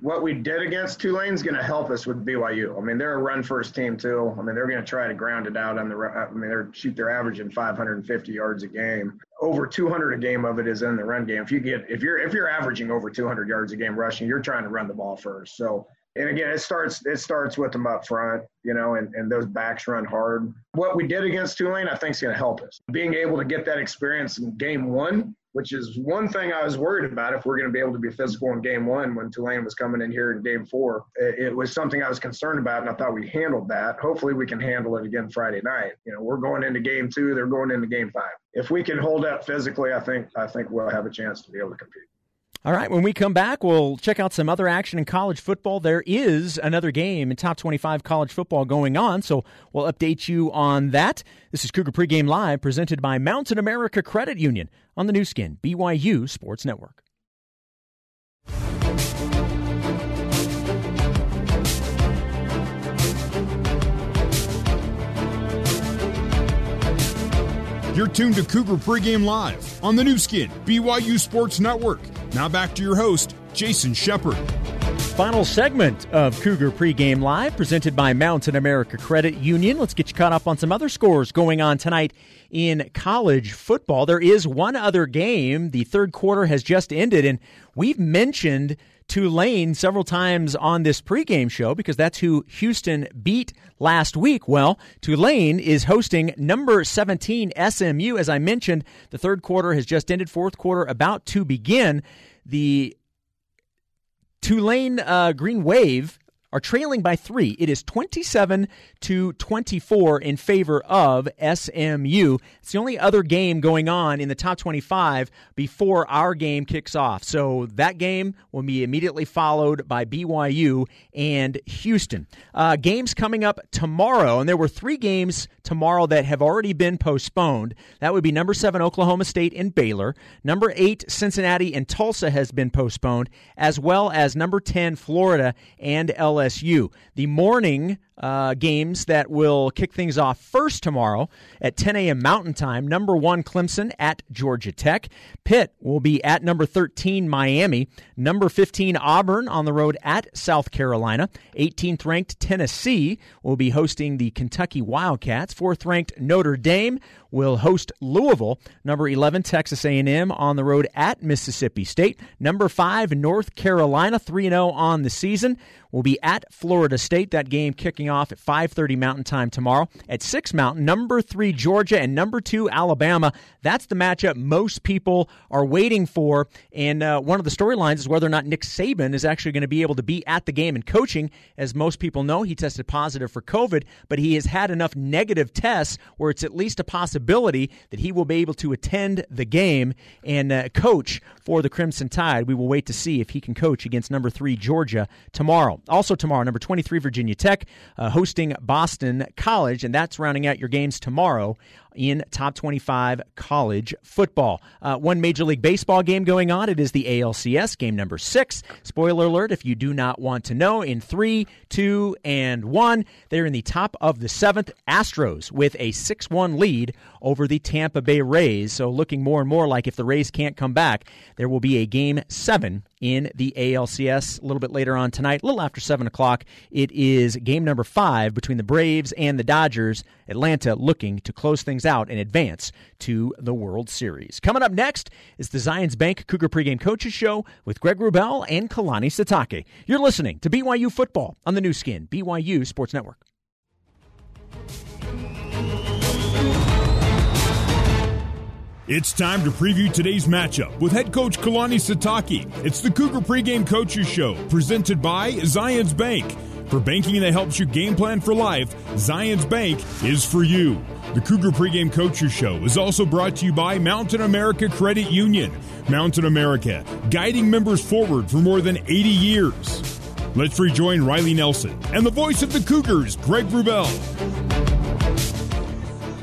What we did against Tulane is going to help us with BYU. I mean, they're a run first team too. I mean, they're going to try to ground it out on the. I mean, they're shoot. They're averaging 550 yards a game. Over 200 a game of it is in the run game. If you get if you're if you're averaging over 200 yards a game rushing, you're trying to run the ball first. So and again, it starts it starts with them up front, you know, and, and those backs run hard. What we did against Tulane, I think, is going to help us. Being able to get that experience in game one which is one thing I was worried about if we're going to be able to be physical in game one when Tulane was coming in here in game four. It, was something I was concerned about, and I thought we handled that. Hopefully, we can handle it again Friday night. You know, we're going into game two, they're going into game five. If we can hold up physically, I think I think we'll have a chance to be able to compete. All right, when we come back, we'll check out some other action in college football. There is another game in top 25 college football going on, so we'll update you on that. This is Cougar Pregame Live, presented by Mountain America Credit Union on the Nu Skin, BYU Sports Network. You're tuned to Cougar Pregame Live on the Nu Skin, BYU Sports Network. Now back to your host, Jason Shepard. Final segment of Cougar Pregame Live, presented by Mountain America Credit Union. Let's get you caught up on some other scores going on tonight in college football. There is one other game. The third quarter has just ended, and we've mentioned Tulane several times on this pregame show because that's who Houston beat last week. Well, Tulane is hosting number 17 SMU. As I mentioned, the third quarter has just ended, fourth quarter about to begin. The Tulane uh, Green Wave are trailing by three. It is 27 to 24 in favor of SMU. It's the only other game going on in the top 25 before our game kicks off. So that game will be immediately followed by BYU and Houston. Uh, games coming up tomorrow, and there were three games tomorrow that have already been postponed. That would be number seven, Oklahoma State and Baylor. Number eight, Cincinnati and Tulsa has been postponed, as well as number 10, Florida and LSU. The morning uh, games that will kick things off first tomorrow at 10 a.m. Mountain Time. Number one, Clemson at Georgia Tech. Pitt will be at number 13, Miami. Number 15, Auburn on the road at South Carolina. 18th ranked Tennessee will be hosting the Kentucky Wildcats. Fourth ranked Notre Dame will host Louisville. Number 11, Texas A&M on the road at Mississippi State. Number 5, North Carolina, 3-0 on the season, will be at Florida State. That game kicking off at 5:30 Mountain Time tomorrow. At 6 Mountain, number 3 Georgia and number 2 Alabama. That's the matchup most people are waiting for. And uh, one of the storylines is whether or not Nick Saban is actually going to be able to be at the game and coaching. As most people know, he tested positive for COVID, but he has had enough negative tests where it's at least a possibility that he will be able to attend the game and uh, coach for the Crimson Tide. We will wait to see if he can coach against number 3 Georgia tomorrow. Also tomorrow, number 23 Virginia Tech uh, hosting Boston College, and that's rounding out your games tomorrow in top 25 college football. Uh, one Major League Baseball game going on. It is the ALCS game number six. Spoiler alert if you do not want to know. In three, two, and one, they're in the top of the seventh. Astros with a 6 1 lead over the Tampa Bay Rays. So looking more and more like if the Rays can't come back, there will be a game seven in the ALCS a little bit later on tonight, a little after 7 o'clock. It is game number five between the Braves and the Dodgers. Atlanta looking to close things out in advance to the World Series. Coming up next is the Zions Bank Cougar Pregame Coaches Show with Greg Wrubell and Kalani Sitake. You're listening to BYU Football on the Nu Skin, BYU Sports Network. It's time to preview today's matchup with head coach Kalani Sitake. It's the Cougar Pregame Coaches Show, presented by Zions Bank. For banking that helps you game plan for life, Zions Bank is for you. The Cougar Pregame Coaches Show is also brought to you by Mountain America Credit Union. Mountain America, guiding members forward for more than 80 years. Let's rejoin Riley Nelson and the voice of the Cougars, Greg Wrubell.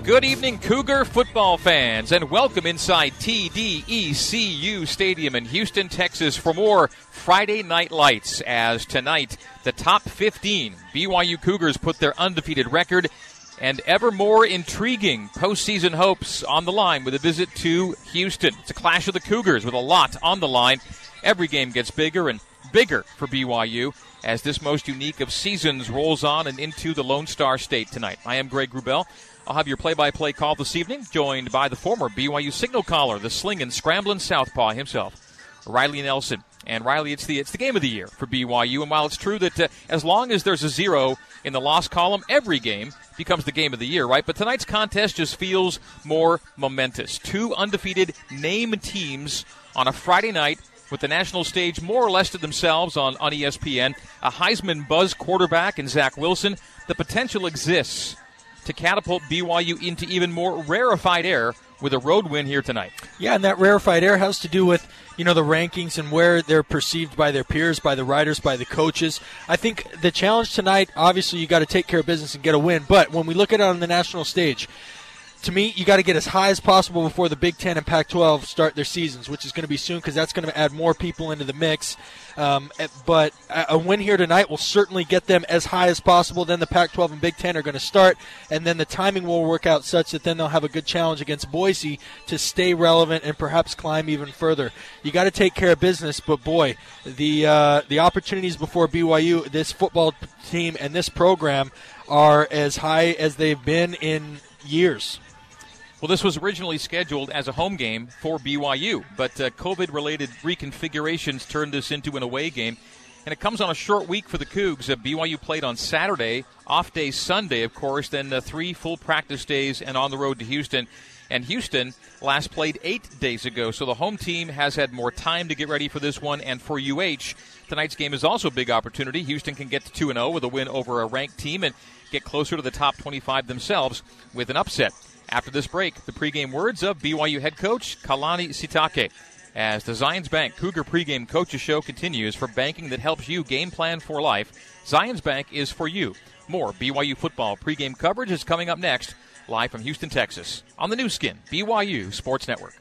Good evening, Cougar football fans, and welcome inside TDECU Stadium in Houston, Texas for more Friday Night Lights. As tonight, the top 15 BYU Cougars put their undefeated record and ever more intriguing postseason hopes on the line with a visit to Houston. It's a clash of the Cougars with a lot on the line. Every game gets bigger and bigger for BYU as this most unique of seasons rolls on and into the Lone Star State tonight. I am Greg Wrubell. I'll have your play-by-play call this evening, joined by the former BYU signal caller, the slinging, scrambling southpaw himself, Riley Nelson. And Riley, it's the it's the game of the year for BYU. And while it's true that uh, as long as there's a zero in the loss column, every game becomes the game of the year, right? But tonight's contest just feels more momentous. Two undefeated name teams on a Friday night with the national stage more or less to themselves on, on ESPN. A Heisman buzz quarterback in Zach Wilson. The potential exists to catapult BYU into even more rarefied air with a road win here tonight. Yeah, and that rarefied air has to do with you know the rankings and where they're perceived by their peers, by the writers, by the coaches. I think the challenge tonight, obviously, you got to take care of business and get a win. But when we look at it on the national stage, to me, you got to get as high as possible before the Big Ten and Pac-12 start their seasons, which is going to be soon because that's going to add more people into the mix. Um, eh, but a win here tonight will certainly get them as high as possible. Then the Pac-12 and Big Ten are going to start, and then the timing will work out such that then they'll have a good challenge against Boise to stay relevant and perhaps climb even further. You got to take care of business, but boy, the uh, the opportunities before BYU, this football team and this program are as high as they've been in years. Well, this was originally scheduled as a home game for BYU, but uh, COVID related reconfigurations turned this into an away game. And it comes on a short week for the Cougs. Uh, BYU played on Saturday, off day Sunday, of course, then uh, three full practice days and on the road to Houston. And Houston last played eight days ago, so the home team has had more time to get ready for this one. And for UH, tonight's game is also a big opportunity. Houston can get to 2 0 with a win over a ranked team and get closer to the top 25 themselves with an upset. After this break, the pregame words of BYU head coach Kalani Sitake. As the Zions Bank Cougar pregame coaches show continues for banking that helps you game plan for life, Zions Bank is for you. More BYU football pregame coverage is coming up next, live from Houston, Texas, on the Nu Skin, BYU Sports Network.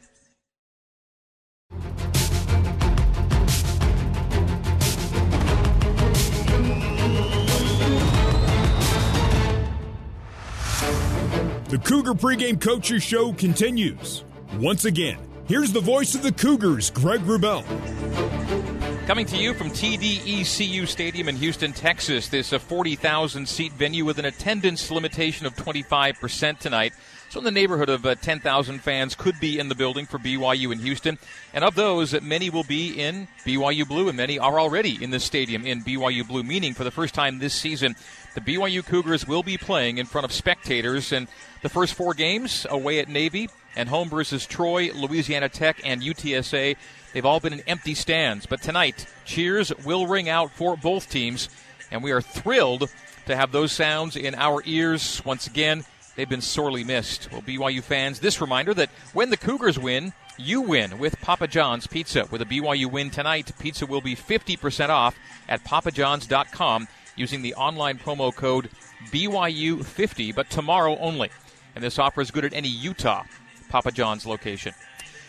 The Cougar Pregame Coaches Show continues. Once again, here's the voice of the Cougars, Greg Wrubell. Coming to you from TDECU Stadium in Houston, Texas. This a 40,000 seat venue with an attendance limitation of 25% tonight. So, in the neighborhood of uh, 10,000 fans could be in the building for BYU in Houston. And of those, many will be in BYU Blue, and many are already in the stadium in BYU Blue, meaning for the first time this season, the BYU Cougars will be playing in front of spectators. And the first four games away at Navy and home versus Troy, Louisiana Tech, and UTSA, they've all been in empty stands. But tonight, cheers will ring out for both teams. And we are thrilled to have those sounds in our ears once again. They've been sorely missed. Well, BYU fans, this reminder that when the Cougars win, you win with Papa John's Pizza. With a BYU win tonight, pizza will be 50% off at papajohns.com using the online promo code BYU50, but tomorrow only. And this offer is good at any Utah Papa John's location.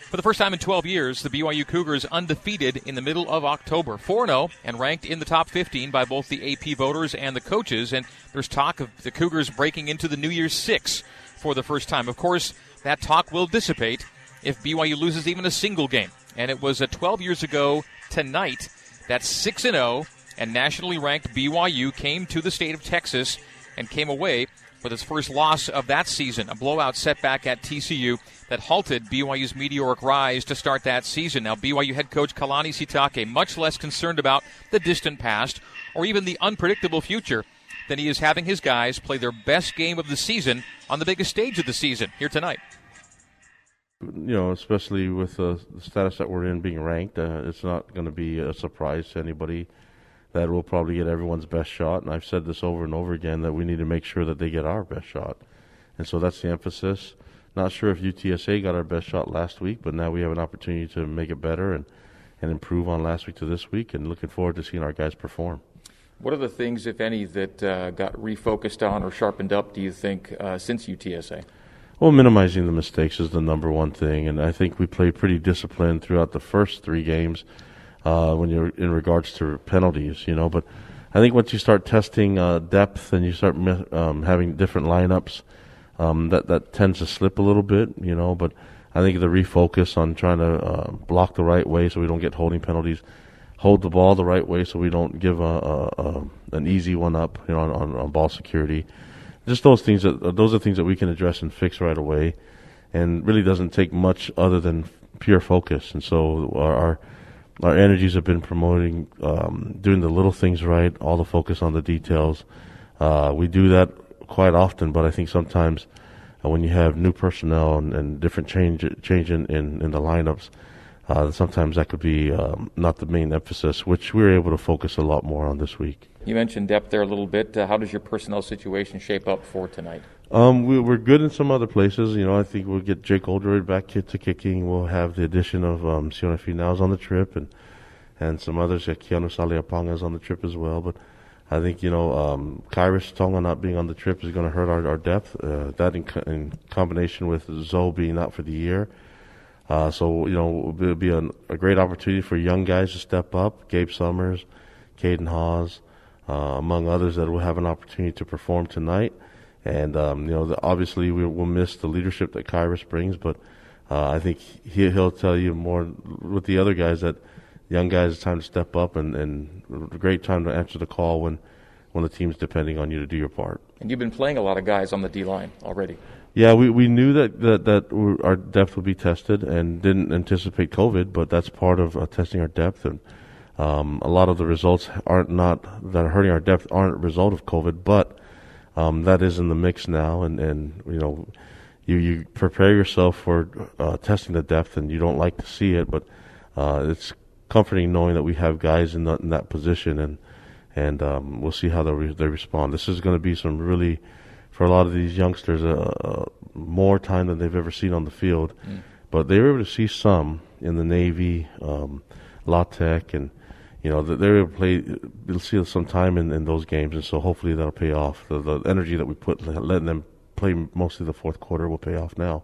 For the first time in 12 years, the BYU Cougars undefeated in the middle of October, 4 0, and ranked in the top 15 by both the AP voters and the coaches. And there's talk of the Cougars breaking into the New Year's Six for the first time. Of course, that talk will dissipate if BYU loses even a single game. And it was a 12 years ago tonight that 6 0 and nationally ranked BYU came to the state of Texas and came away with its first loss of that season, a blowout setback at TCU that halted BYU's meteoric rise to start that season. Now, BYU head coach Kalani Sitake much less concerned about the distant past or even the unpredictable future than he is having his guys play their best game of the season on the biggest stage of the season here tonight. You know, especially with uh, the status that we're in being ranked, uh, it's not going to be a surprise to anybody that we'll probably get everyone's best shot. And I've said this over and over again that we need to make sure that they get our best shot. And so that's the emphasis. Not sure if UTSA got our best shot last week, but now we have an opportunity to make it better and, and improve on last week to this week, and looking forward to seeing our guys perform. What are the things, if any, that uh, got refocused on or sharpened up, do you think, uh, since UTSA? Well, minimizing the mistakes is the number one thing, and I think we played pretty disciplined throughout the first three games uh, when you're in regards to penalties, you know. But I think once you start testing uh, depth and you start um, having different lineups, um, that that tends to slip a little bit, you know. But I think the refocus on trying to uh, block the right way so we don't get holding penalties, hold the ball the right way so we don't give a, a, a an easy one up, you know, on, on, on, ball security. Just those things that those are things that we can address and fix right away, and really doesn't take much other than pure focus. And so our, our our energies have been promoting um, doing the little things right, all the focus on the details. Uh, we do that quite often, but I think sometimes uh, when you have new personnel and, and different change change in, in, in the lineups, uh, sometimes that could be um, not the main emphasis, which we were able to focus a lot more on this week. You mentioned depth there a little bit. Uh, how does your personnel situation shape up for tonight? Um, we, are good in some other places. You know, I think we'll get Jake Oldroyd back to kicking. We'll have the addition of um, Sione Finau's on the trip and and some others. Yeah, Keanu is on the trip as well. But I think, you know, um, Khyiris Tonga not being on the trip is going to hurt our, our depth. Uh, that in, co- in, combination with Zoe being out for the year. Uh, so, you know, it'll be a, a, great opportunity for young guys to step up. Gabe Summers, Caden Haws, uh, among others that will have an opportunity to perform tonight. And, um, you know, the, obviously we will miss the leadership that Khyiris brings, but uh, I think he, he'll tell you more with the other guys that – young guys, it's time to step up and, and a great time to answer the call when, when the team's depending on you to do your part. And you've been playing a lot of guys on the D line already. Yeah, we, we knew that, that, that our depth would be tested and didn't anticipate COVID, but that's part of uh, testing our depth. And um, a lot of the results aren't not that are hurting our depth aren't a result of COVID, but um, that is in the mix now. And, and you know, you, you prepare yourself for uh, testing the depth, and you don't like to see it, but uh, it's comforting knowing that we have guys in, the, in that position, and and um, we'll see how they re- they respond. This is going to be some really, for a lot of these youngsters, uh, uh, more time than they've ever seen on the field. Mm. But they were able to see some in the Navy, um, La Tech, and you know they were able to play. We'll see some time in, in those games, and so hopefully that'll pay off. The, the energy that we put letting them play mostly the fourth quarter will pay off now.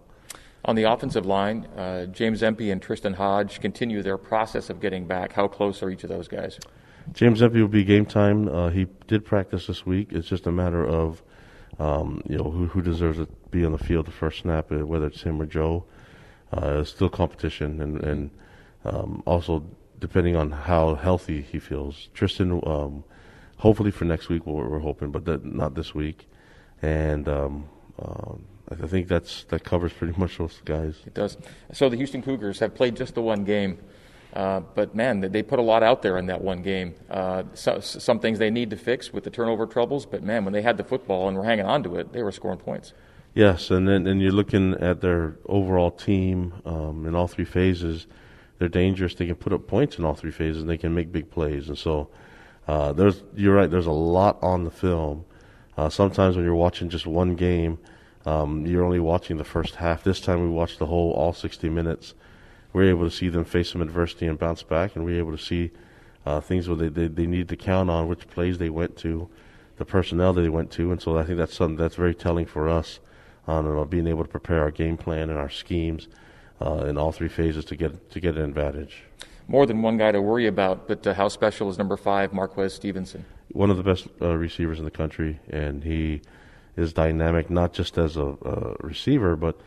On the offensive line, uh, James Empey and Tristen Hoge continue their process of getting back. How close are each of those guys? James Empey will be game time. Uh, he did practice this week. It's just a matter of um, you know who, who, deserves to be on the field the first snap, uh, whether it's him or Joe. Uh, it's still competition, and, and um, also depending on how healthy he feels. Tristen, um, hopefully for next week, we're, we're hoping, but that, not this week. And um, um, I think that's that covers pretty *laughs* much those guys. It does. So the Houston Cougars have played just the one game, uh, but man, they put a lot out there in that one game. Uh, so, some things they need to fix with the turnover troubles, but man, when they had the football and were hanging on to it, they were scoring points. Yes, and then and you're looking at their overall team um, in all three phases. They're dangerous. They can put up points in all three phases, and they can make big plays. And so, uh, there's you're right. There's a lot on the film. Uh, sometimes when you're watching just one game um, you're only watching the first half. This time we watched the whole all 60 minutes. We are able to see them face some adversity and bounce back, and we are able to see uh, things where they, they, they needed to count on, which plays they went to, the personnel they went to, and so I think that's something that's very telling for us on uh, being able to prepare our game plan and our schemes uh, in all three phases to get to get an advantage. More than one guy to worry about, but uh, how special is number five, Marquez Stevenson? One of the best uh, receivers in the country, and he is dynamic, not just as a, a receiver, but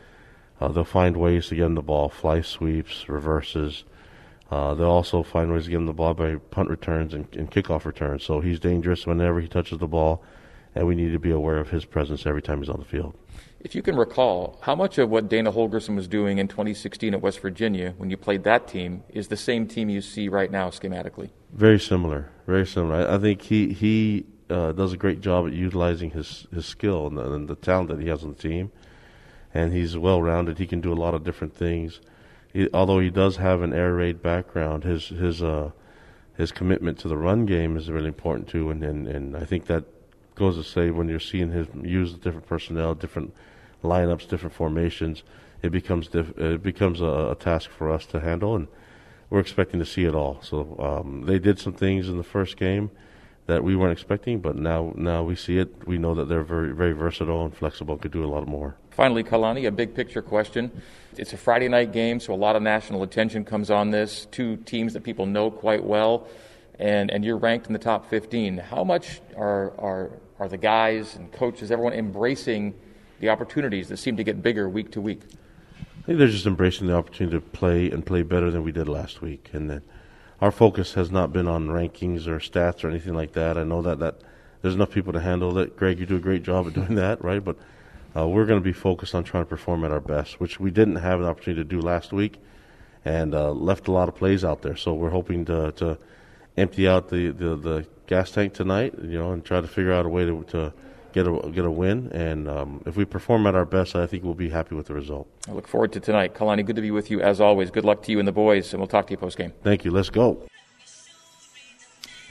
uh, they'll find ways to get him the ball, fly sweeps, reverses. Uh, they'll also find ways to get him the ball by punt returns and, and kickoff returns. So he's dangerous whenever he touches the ball, and we need to be aware of his presence every time he's on the field. If you can recall, how much of what Dana Holgorsen was doing in 2016 at West Virginia when you played that team is the same team you see right now schematically? Very similar. Very similar. I, think he, he uh, does a great job at utilizing his his skill and the, and the, talent that he has on the team, and he's well rounded. He can do a lot of different things. He, although he does have an air raid background, his his uh, his commitment to the run game is really important too, and, and, and I think that goes to say when you're seeing him use different personnel, different lineups, different formations, it becomes diff- it becomes a, a, task for us to handle, and we're expecting to see it all. So um, they did some things in the first game that we weren't expecting, but now now we see it. We know that they're very very versatile and flexible and could do a lot more. Finally, Kalani, a big picture question. It's a Friday night game, so a lot of national attention comes on this. Two teams that people know quite well, and, and you're ranked in the top 15. How much are, are, are the guys and coaches, everyone embracing the opportunities that seem to get bigger week to week? I think they're just embracing the opportunity to play and play better than we did last week. And then our focus has not been on rankings or stats or anything like that. I know that, that there's enough people to handle that. Greg, you do a great job of doing that, *laughs* right? But uh, we're going to be focused on trying to perform at our best, which we didn't have an opportunity to do last week, and uh, left a lot of plays out there. So we're hoping to, to empty out the, the, the gas tank tonight, you know, and try to figure out a way to, to get a get a win. And um, if we perform at our best, I think we'll be happy with the result. I look forward to tonight. Kalani, good to be with you as always. Good luck to you and the boys, and we'll talk to you post game. Thank you. Let's go.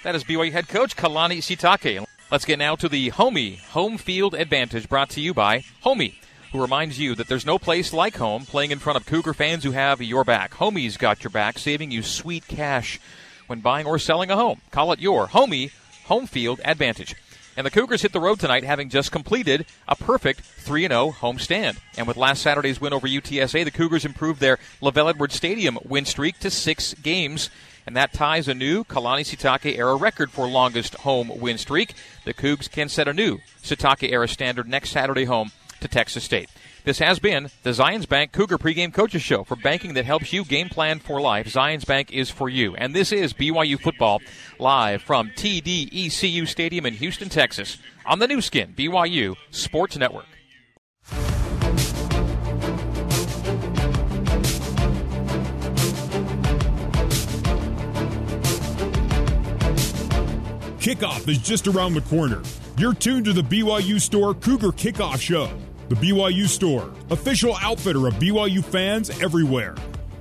That is BYU head coach Kalani Sitake. Let's get now to the Homie Home Field Advantage brought to you by Homie, who reminds you that there's no place like home playing in front of Cougar fans who have your back. Homie's got your back, saving you sweet cash when buying or selling a home. Call it your Homie Home Field Advantage. And the Cougars hit the road tonight having just completed a perfect 3 0 home stand. And with last Saturday's win over UTSA, the Cougars improved their LaVell Edwards Stadium win streak to six games. And that ties a new Kalani Sitake era record for longest home win streak. The Cougs can set a new Sitake era standard next Saturday home to Texas State. This has been the Zions Bank Cougar pregame coaches show for banking that helps you game plan for life. Zions Bank is for you. And this is BYU football live from TDECU Stadium in Houston, Texas on the Nu Skin BYU Sports Network. Kickoff is just around the corner. You're tuned to the BYU Store Cougar Kickoff Show. The BYU Store, official outfitter of BYU fans everywhere.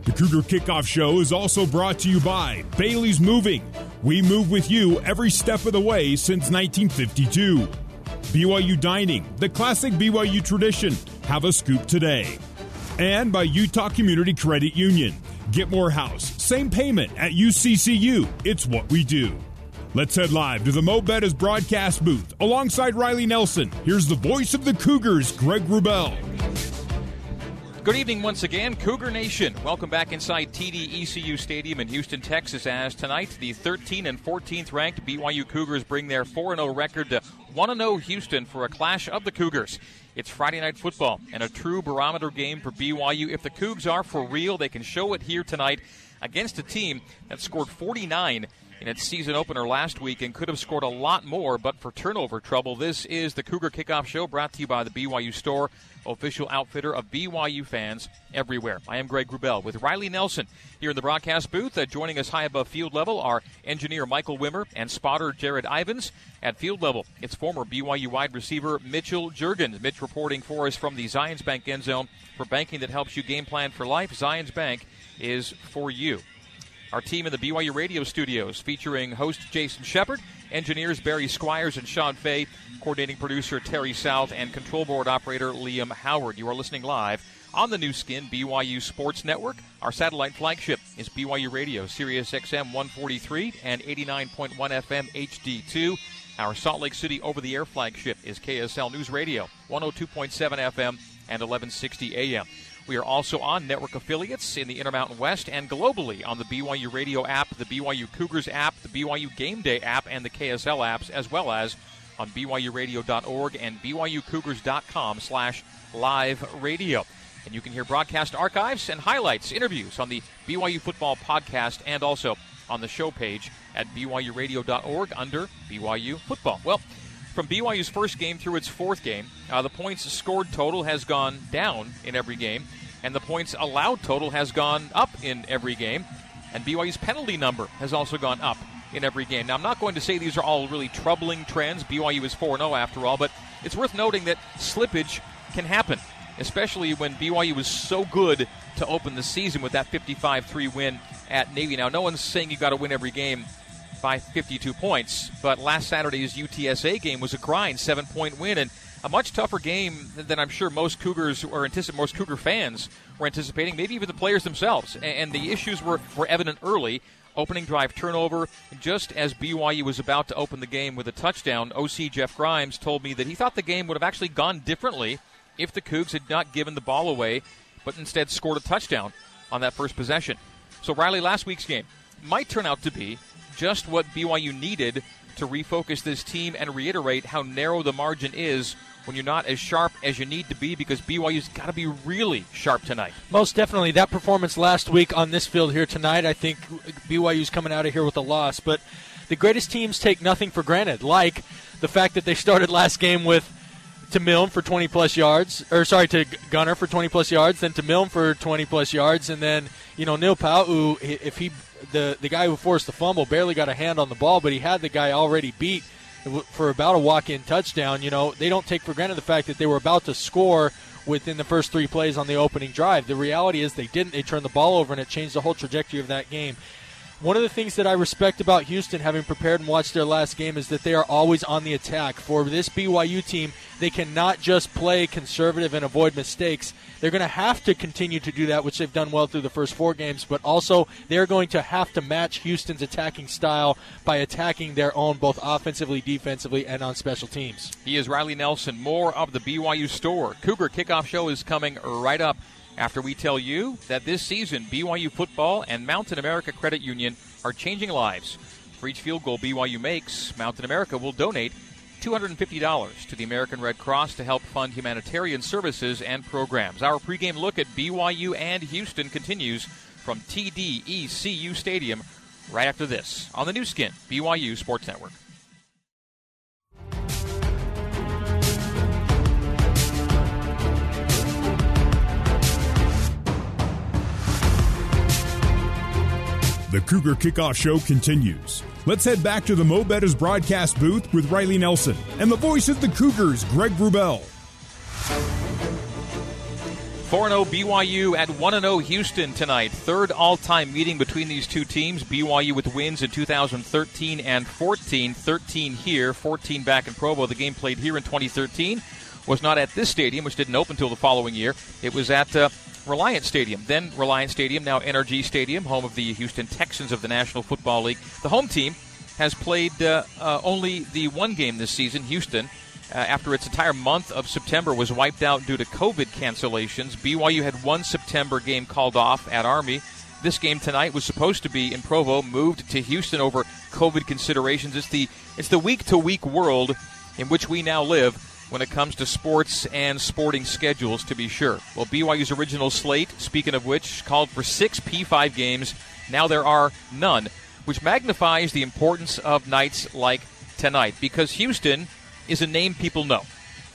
The Cougar Kickoff Show is also brought to you by Bailey's Moving. We move with you every step of the way since 1952. BYU Dining, the classic BYU tradition. Have a scoop today. And by Utah Community Credit Union. Get more house, same payment at UCCU. It's what we do. Let's head live to the Mo Betta's broadcast booth alongside Riley Nelson. Here's the voice of the Cougars, Greg Wrubell. Good evening once again, Cougar Nation. Welcome back inside TDECU Stadium in Houston, Texas. As tonight, the 13 and 14th ranked BYU Cougars bring their 4 0 record to 1 0 Houston for a clash of the Cougars. It's Friday night football and a true barometer game for BYU. If the Cougs are for real, they can show it here tonight against a team that scored 49 in its season opener last week and could have scored a lot more, but for turnover trouble. This is the Cougar Kickoff Show brought to you by the BYU Store, official outfitter of BYU fans everywhere. I am Greg Wrubell with Riley Nelson here in the broadcast booth. Uh, joining us high above field level are engineer Michael Wimmer and spotter Jared Ivans. At field level, it's former BYU wide receiver Mitchell Juergens. Mitch reporting for us from the Zions Bank end zone for banking that helps you game plan for life. Zions Bank is for you. Our team in the BYU radio studios featuring host Jason Shepard, engineers Barry Squires and Sean Fay, coordinating producer Terry South, and control board operator Liam Howard. You are listening live on the Nu Skin BYU Sports Network. Our satellite flagship is BYU Radio, Sirius XM 143 and 89.1 FM HD2. Our Salt Lake City over the air flagship is KSL News Radio, 102.7 FM and 1160 AM. We are also on network affiliates in the Intermountain West and globally on the BYU Radio app, the BYU Cougars app, the BYU Game Day app, and the KSL apps, as well as on BYURadio.org and BYUCougars.com slash live radio. And you can hear broadcast archives and highlights, interviews on the BYU Football Podcast and also on the show page at BYURadio.org under BYU Football. Well, from BYU's first game through its fourth game, uh, the points scored total has gone down in every game, and the points allowed total has gone up in every game, and BYU's penalty number has also gone up in every game. Now, I'm not going to say these are all really troubling trends. BYU is 4 0 after all, but it's worth noting that slippage can happen, especially when BYU was so good to open the season with that 55 3 win at Navy. Now, no one's saying you've got to win every game by 52 points. But last Saturday's UTSA game was a grind, seven point win, and a much tougher game than I'm sure most Cougars or anticipate most Cougar fans were anticipating, maybe even the players themselves. And the issues were, were evident early. Opening drive turnover. Just as BYU was about to open the game with a touchdown, OC Jeff Grimes told me that he thought the game would have actually gone differently if the Cougs had not given the ball away, but instead scored a touchdown on that first possession. So, Riley, last week's game might turn out to be just what BYU needed to refocus this team and reiterate how narrow the margin is when you're not as sharp as you need to be because BYU's got to be really sharp tonight. Most definitely. That performance last week on this field here tonight, I think BYU's coming out of here with a loss. But the greatest teams take nothing for granted, like the fact that they started last game with to Milne for 20 plus yards, or sorry, to Gunner for 20 plus yards, then to Milne for 20 plus yards, and then you know Neil Pau'u, if he the the guy who forced the fumble barely got a hand on the ball, but he had the guy already beat for about a walk-in touchdown. You know, they don't take for granted the fact that they were about to score within the first three plays on the opening drive. The reality is they didn't. They turned the ball over, and it changed the whole trajectory of that game. One of the things that I respect about Houston, having prepared and watched their last game, is that they are always on the attack. For this BYU team, they cannot just play conservative and avoid mistakes. They're going to have to continue to do that, which they've done well through the first four games, but also they're going to have to match Houston's attacking style by attacking their own, both offensively, defensively, and on special teams. He is Riley Nelson. More of the BYU store. Cougar Kickoff Show is coming right up after we tell you that this season BYU football and Mountain America Credit Union are changing lives. For each field goal BYU makes, Mountain America will donate $250 to the American Red Cross to help fund humanitarian services and programs. Our pregame look at BYU and Houston continues from TDECU Stadium right after this on the Nu Skin, BYU Sports Network. The Cougar Kickoff Show continues. Let's head back to the Mo Betta's broadcast booth with Riley Nelson and the voice of the Cougars, Greg Wrubell. 4 0 BYU at 1 0 Houston tonight. Third all time meeting between these two teams. BYU with wins in 2013 and 14. 13 here, 14 back in Provo. The game played here in 2013 was not at this stadium, which didn't open until the following year. It was at uh, Reliant Stadium, then Reliant Stadium, now NRG Stadium, home of the Houston Texans of the National Football League. The home team has played uh, uh, only the one game this season. Houston, uh, after its entire month of September was wiped out due to COVID cancellations, BYU had one September game called off at Army. This game tonight was supposed to be in Provo, moved to Houston over COVID considerations. It's the it's the week to week world in which we now live when it comes to sports and sporting schedules, to be sure. Well, BYU's original slate, speaking of which, called for six P5 games. Now there are none, which magnifies the importance of nights like tonight because Houston is a name people know.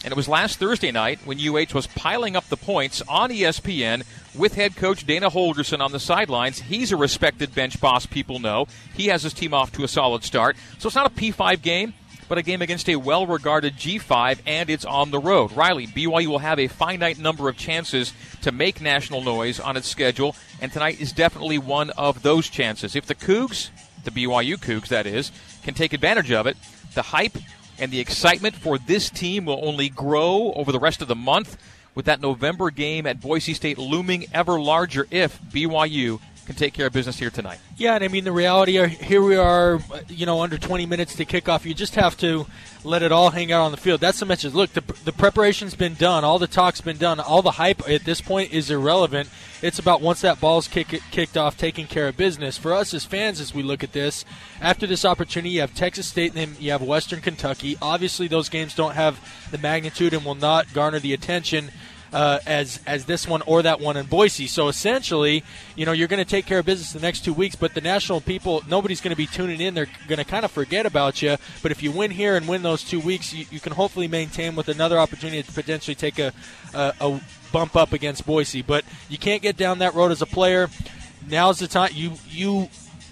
And it was last Thursday night when UH was piling up the points on ESPN with head coach Dana Holgorsen on the sidelines. He's a respected bench boss people know. He has his team off to a solid start. So it's not a P5 game but a game against a well regarded G5, and it's on the road. Riley, BYU will have a finite number of chances to make national noise on its schedule, and tonight is definitely one of those chances. If the Cougs, the BYU Cougs, that is, can take advantage of it, the hype and the excitement for this team will only grow over the rest of the month, with that November game at Boise State looming ever larger if BYU can take care of business here tonight. Yeah, and I mean the reality are here we are, uh, you know, under 20 minutes to kick off. You just have to let it all hang out on the field. That's the message. Look, the, the preparation's been done, all the talk's been done, all the hype at this point is irrelevant. It's about once that ball's kick, kicked off, taking care of business. For us as fans, as we look at this, after this opportunity, you have Texas State and then you have Western Kentucky. Obviously, those games don't have the magnitude and will not garner the attention uh, as as this one or that one in Boise. So essentially, you know, you're going to take care of business the next two weeks, but the national people, nobody's going to be tuning in. They're going to kind of forget about you. But if you win here and win those two weeks, you, you can hopefully maintain with another opportunity to potentially take a, a, a bump up against Boise. But you can't get down that road as a player. Now's the time you you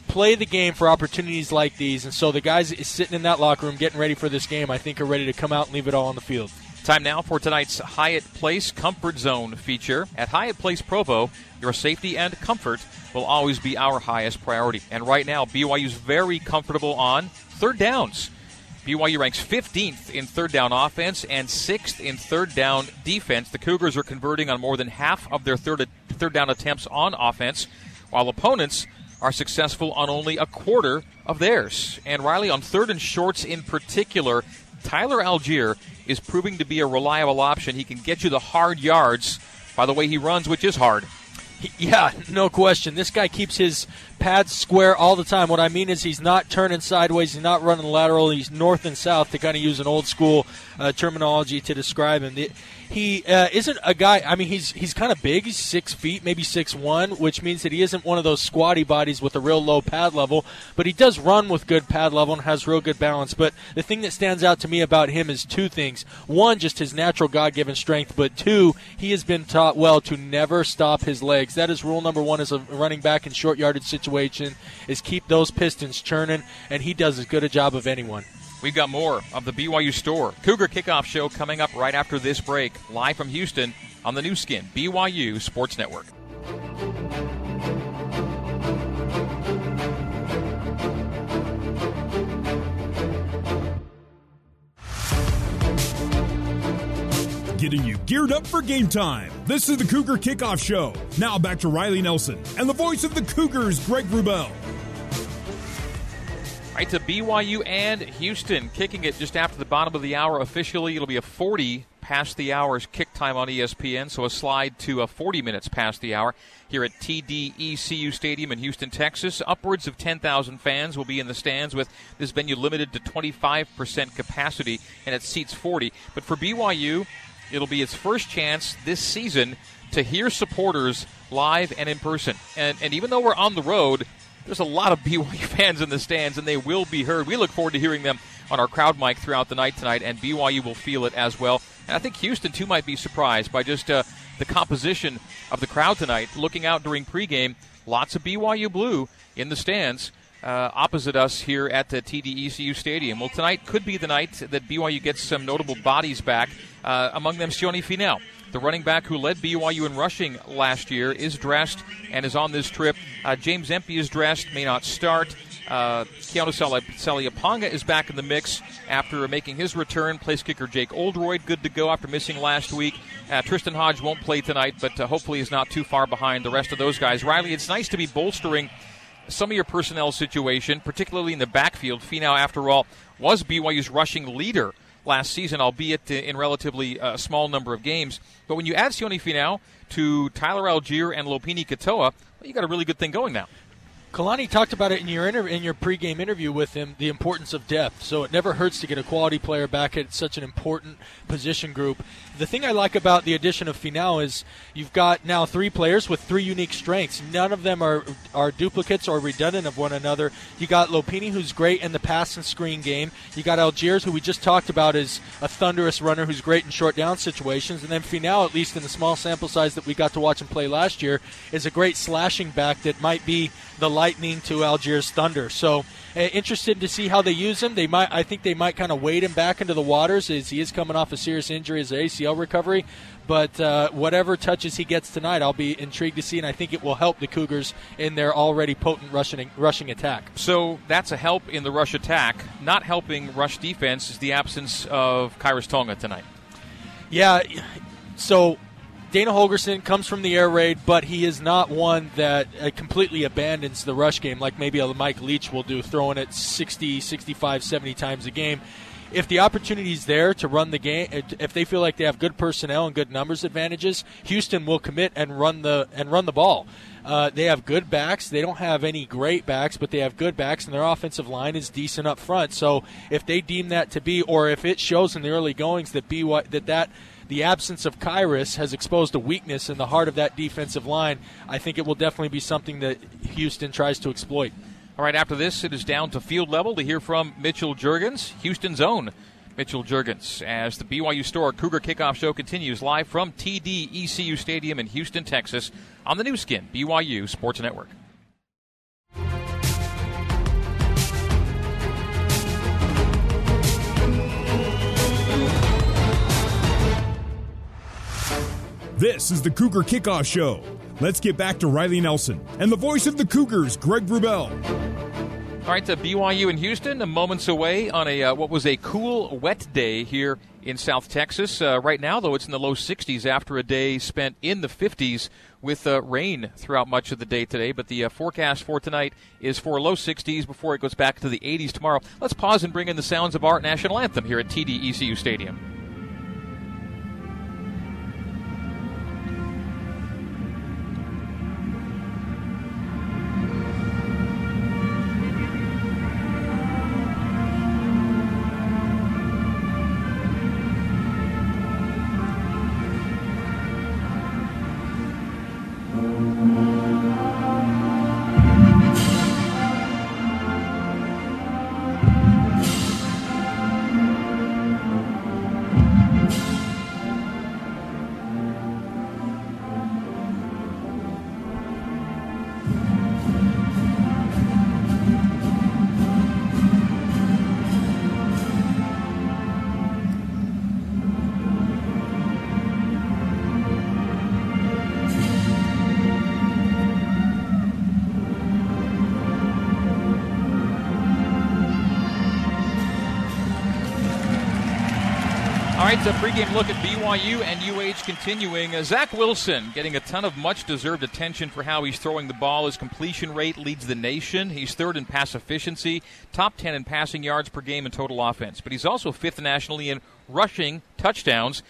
play the game for opportunities like these. And so the guys sitting in that locker room getting ready for this game, I think, are ready to come out and leave it all on the field. Time now for tonight's Hyatt Place Comfort Zone feature. At Hyatt Place Provo, your safety and comfort will always be our highest priority. And right now, BYU's very comfortable on third downs. BYU ranks 15th in third down offense and 6th in third down defense. The Cougars are converting on more than half of their third, third down attempts on offense, while opponents are successful on only a quarter of theirs. And Riley, on third and shorts in particular, Tyler Allgeier is proving to be a reliable option. He can get you the hard yards by the way he runs, which is hard. Yeah, no question. This guy keeps his pads square all the time. What I mean is he's not turning sideways, he's not running lateral, he's north and south to kind of use an old school uh, terminology to describe him. He uh, isn't a guy. I mean, he's he's kind of big. He's six feet, maybe six one, which means that he isn't one of those squatty bodies with a real low pad level. But he does run with good pad level and has real good balance. But the thing that stands out to me about him is two things: one, just his natural God-given strength, but two, he has been taught well to never stop his legs. That is rule number one as a running back in short yardage situation: is keep those pistons churning, and he does as good a job of anyone. We've got more of the BYU Store Cougar Kickoff Show coming up right after this break, live from Houston on the Nu Skin, BYU Sports Network. Getting you geared up for game time. This is the Cougar Kickoff Show. Now back to Riley Nelson and the voice of the Cougars, Greg Wrubell. Right to BYU and Houston, kicking it just after the bottom of the hour officially. It'll be a 40 past the hour's kick time on ESPN, so a slide to a 40 minutes past the hour here at TDECU Stadium in Houston, Texas. Upwards of 10,000 fans will be in the stands with this venue limited to 25% capacity and it seats 40. But for BYU, it'll be its first chance this season to hear supporters live and in person. And, and even though we're on the road, there's a lot of *laughs* BYU fans in the stands, and they will be heard. We look forward to hearing them on our crowd mic throughout the night tonight, and BYU will feel it as well. And I think Houston, too, might be surprised by just uh, the composition of the crowd tonight. Looking out during pregame, lots of BYU blue in the stands. Uh, opposite us here at the TDECU Stadium. Well, tonight could be the night that BYU gets some notable bodies back. Uh, among them, Sione Finau, the running back who led BYU in rushing last year, is dressed and is on this trip. Uh, James Empey is dressed, may not start. Uh, Keanu Saliaponga is back in the mix after making his return. Place kicker Jake Oldroyd, good to go after missing last week. Uh, Tristen Hoge won't play tonight, but uh, hopefully is not too far behind the rest of those guys. Riley, it's nice to be bolstering some of your personnel situation, particularly in the backfield. Finau, after all, was BYU's rushing leader last season, albeit in relatively uh, small number of games. But when you add Sione Finau to Tyler Allgeier and Lopini Katoa, well, you got a really good thing going now. Kalani talked about it in your in your pregame interview with him, the importance of depth. So it never hurts to get a quality player back at such an important position group. The thing I like about the addition of Finau is you've got now three players with three unique strengths. None of them are are duplicates or redundant of one another. You got Lopini, who's great in the pass and screen game. You got Allgeier, who we just talked about is a thunderous runner who's great in short down situations. And then Finau, at least in the small sample size that we got to watch him play last year, is a great slashing back that might be the lightning to Allgeier's thunder. So uh, interested to see how they use him. They might, I think, they might kind of wade him back into the waters as he is coming off a serious injury as ACL recovery. But uh, whatever touches he gets tonight, I'll be intrigued to see, and I think it will help the Cougars in their already potent rushing rushing attack. So that's a help in the rush attack. Not helping rush defense is the absence of Khyiris Tonga tonight. Yeah. So Dana Holgorsen comes from the air raid, but he is not one that uh, completely abandons the rush game like maybe a Mike Leach will do, throwing it 60, 65, 70 times a game. If the opportunity is there to run the game, if they feel like they have good personnel and good numbers advantages, Houston will commit and run the and run the ball. Uh, they have good backs. They don't have any great backs, but they have good backs, and their offensive line is decent up front. So if they deem that to be, or if it shows in the early goings that be that that the absence of Khyiris has exposed a weakness in the heart of that defensive line. I think it will definitely be something that Houston tries to exploit. All right, after this, it is down to field level to hear from Mitchell Juergens, Houston's own Mitchell Juergens, as the BYU Store Cougar Kickoff Show continues live from TDECU Stadium in Houston, Texas, on the Nu Skin, BYU Sports Network. This is the Cougar Kickoff Show. Let's get back to Riley Nelson and the voice of the Cougars, Greg Wrubell. All right, the BYU in Houston, moments away on a uh, what was a cool, wet day here in South Texas. Uh, right now, though, it's in the low 60s after a day spent in the 50s with uh, rain throughout much of the day today. But the uh, forecast for tonight is for low 60s before it goes back to the 80s tomorrow. Let's pause and bring in the sounds of our national anthem here at TDECU Stadium. The pregame look at BYU and UH continuing. Uh, Zach Wilson getting a ton of much deserved attention for how he's throwing the ball. His completion rate leads the nation. He's third in pass efficiency, top 10 in passing yards per game and total offense. But he's also fifth nationally in rushing touchdowns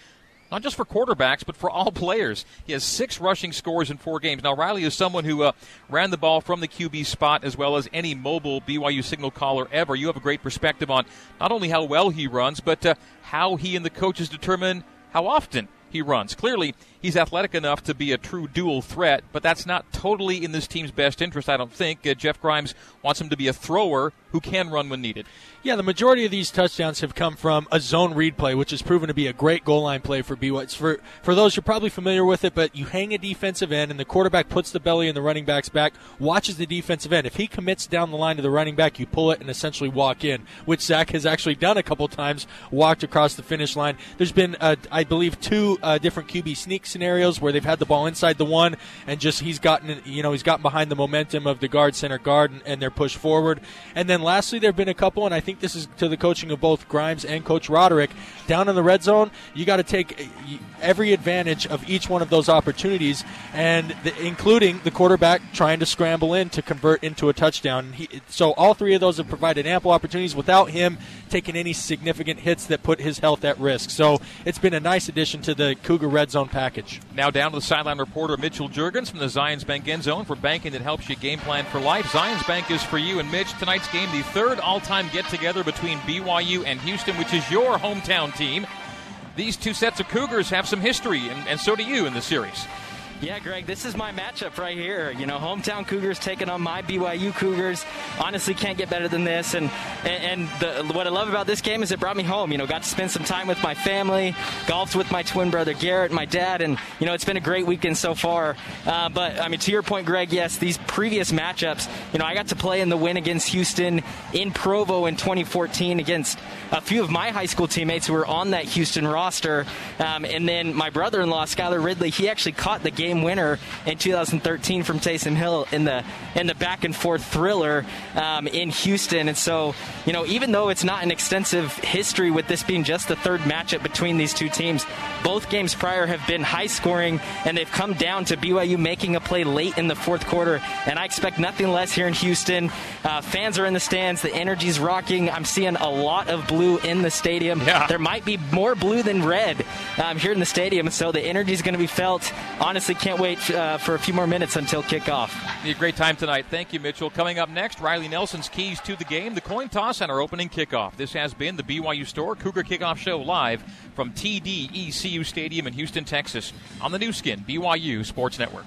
not just for quarterbacks, but for all *laughs* players. He has six rushing scores in four games. Now, Riley is someone who uh, ran the ball from the QB spot as well as any mobile BYU signal caller ever. You have a great perspective on not only how well he runs, but uh, how he and the coaches determine how often he runs. Clearly, he's athletic enough to be a true dual threat, but that's not totally in this team's best interest, I don't think. Uh, Jeff Grimes wants him to be a thrower who can run when needed. Yeah, the majority of these touchdowns have come from a zone read play, which has proven to be a great goal line play for BYU. For for those you're probably familiar with it, but you hang a defensive end, and the quarterback puts the belly in the running back's back, watches the defensive end. If he commits down the line to the running back, you pull it and essentially walk in, which Zach has actually done a couple times, walked across the finish line. There's been, uh, I believe, two uh, different QB sneak scenarios where they've had the ball inside the one, and just he's gotten, you know, he's gotten behind the momentum of the guard, center guard, and, and they're pushed forward. And then lastly, there have been a couple, and I think this is to the coaching of both Grimes and Coach Roderick. Down in the red zone, you got to take every advantage of each one of those opportunities, and the, including the quarterback trying to scramble in to convert into a touchdown. He, so all three of those have provided ample opportunities without him taking any significant hits that put his health at risk. So it's been a nice addition to the Cougar red zone package. Now down to the sideline reporter Mitchell Juergens from the Zions Bank end zone for banking that helps you game plan for life. Zions Bank is for you and Mitch. Tonight's game, the third all-time get-together between BYU and Houston, which is your hometown team. These two sets of Cougars have some history, and, and so do you in the series. Yeah, Greg, this is my matchup right here. You know, hometown Cougars taking on my BYU Cougars. Honestly, can't get better than this. And and, and the, what I love about this game is it brought me home. You know, got to spend some time with my family, golfed with my twin brother Garrett, my dad, and you know, it's been a great weekend so far. Uh, but I mean, to your point, Greg, yes, these previous matchups. You know, I got to play in the win against Houston in Provo in 2014 against a few of my high school teammates who were on that Houston roster. Um, and then my brother-in-law, Skyler Ridley, he actually caught the game game winner in 2013 from Taysom Hill in the in the back and forth thriller um, in Houston. And so, you know, even though it's not an extensive history with this being just the third matchup between these two teams, both games prior have been high scoring, and they've come down to BYU making a play late in the fourth quarter. And I expect nothing less here in Houston. Uh, fans are in the stands, the energy's rocking. I'm seeing a lot of blue in the stadium. Yeah. There might be more blue than red um, here in the stadium, so the energy is going to be felt. Honestly, can't wait uh, for a few more minutes until kickoff. Be a great time tonight. Thank you, Mitchell. Coming up next, Riley Nelson's keys to the game, the coin toss, and our opening kickoff. This has been the BYU Store Cougar Kickoff Show live from TDECU Stadium in Houston, Texas, on the Nu Skin BYU Sports Network.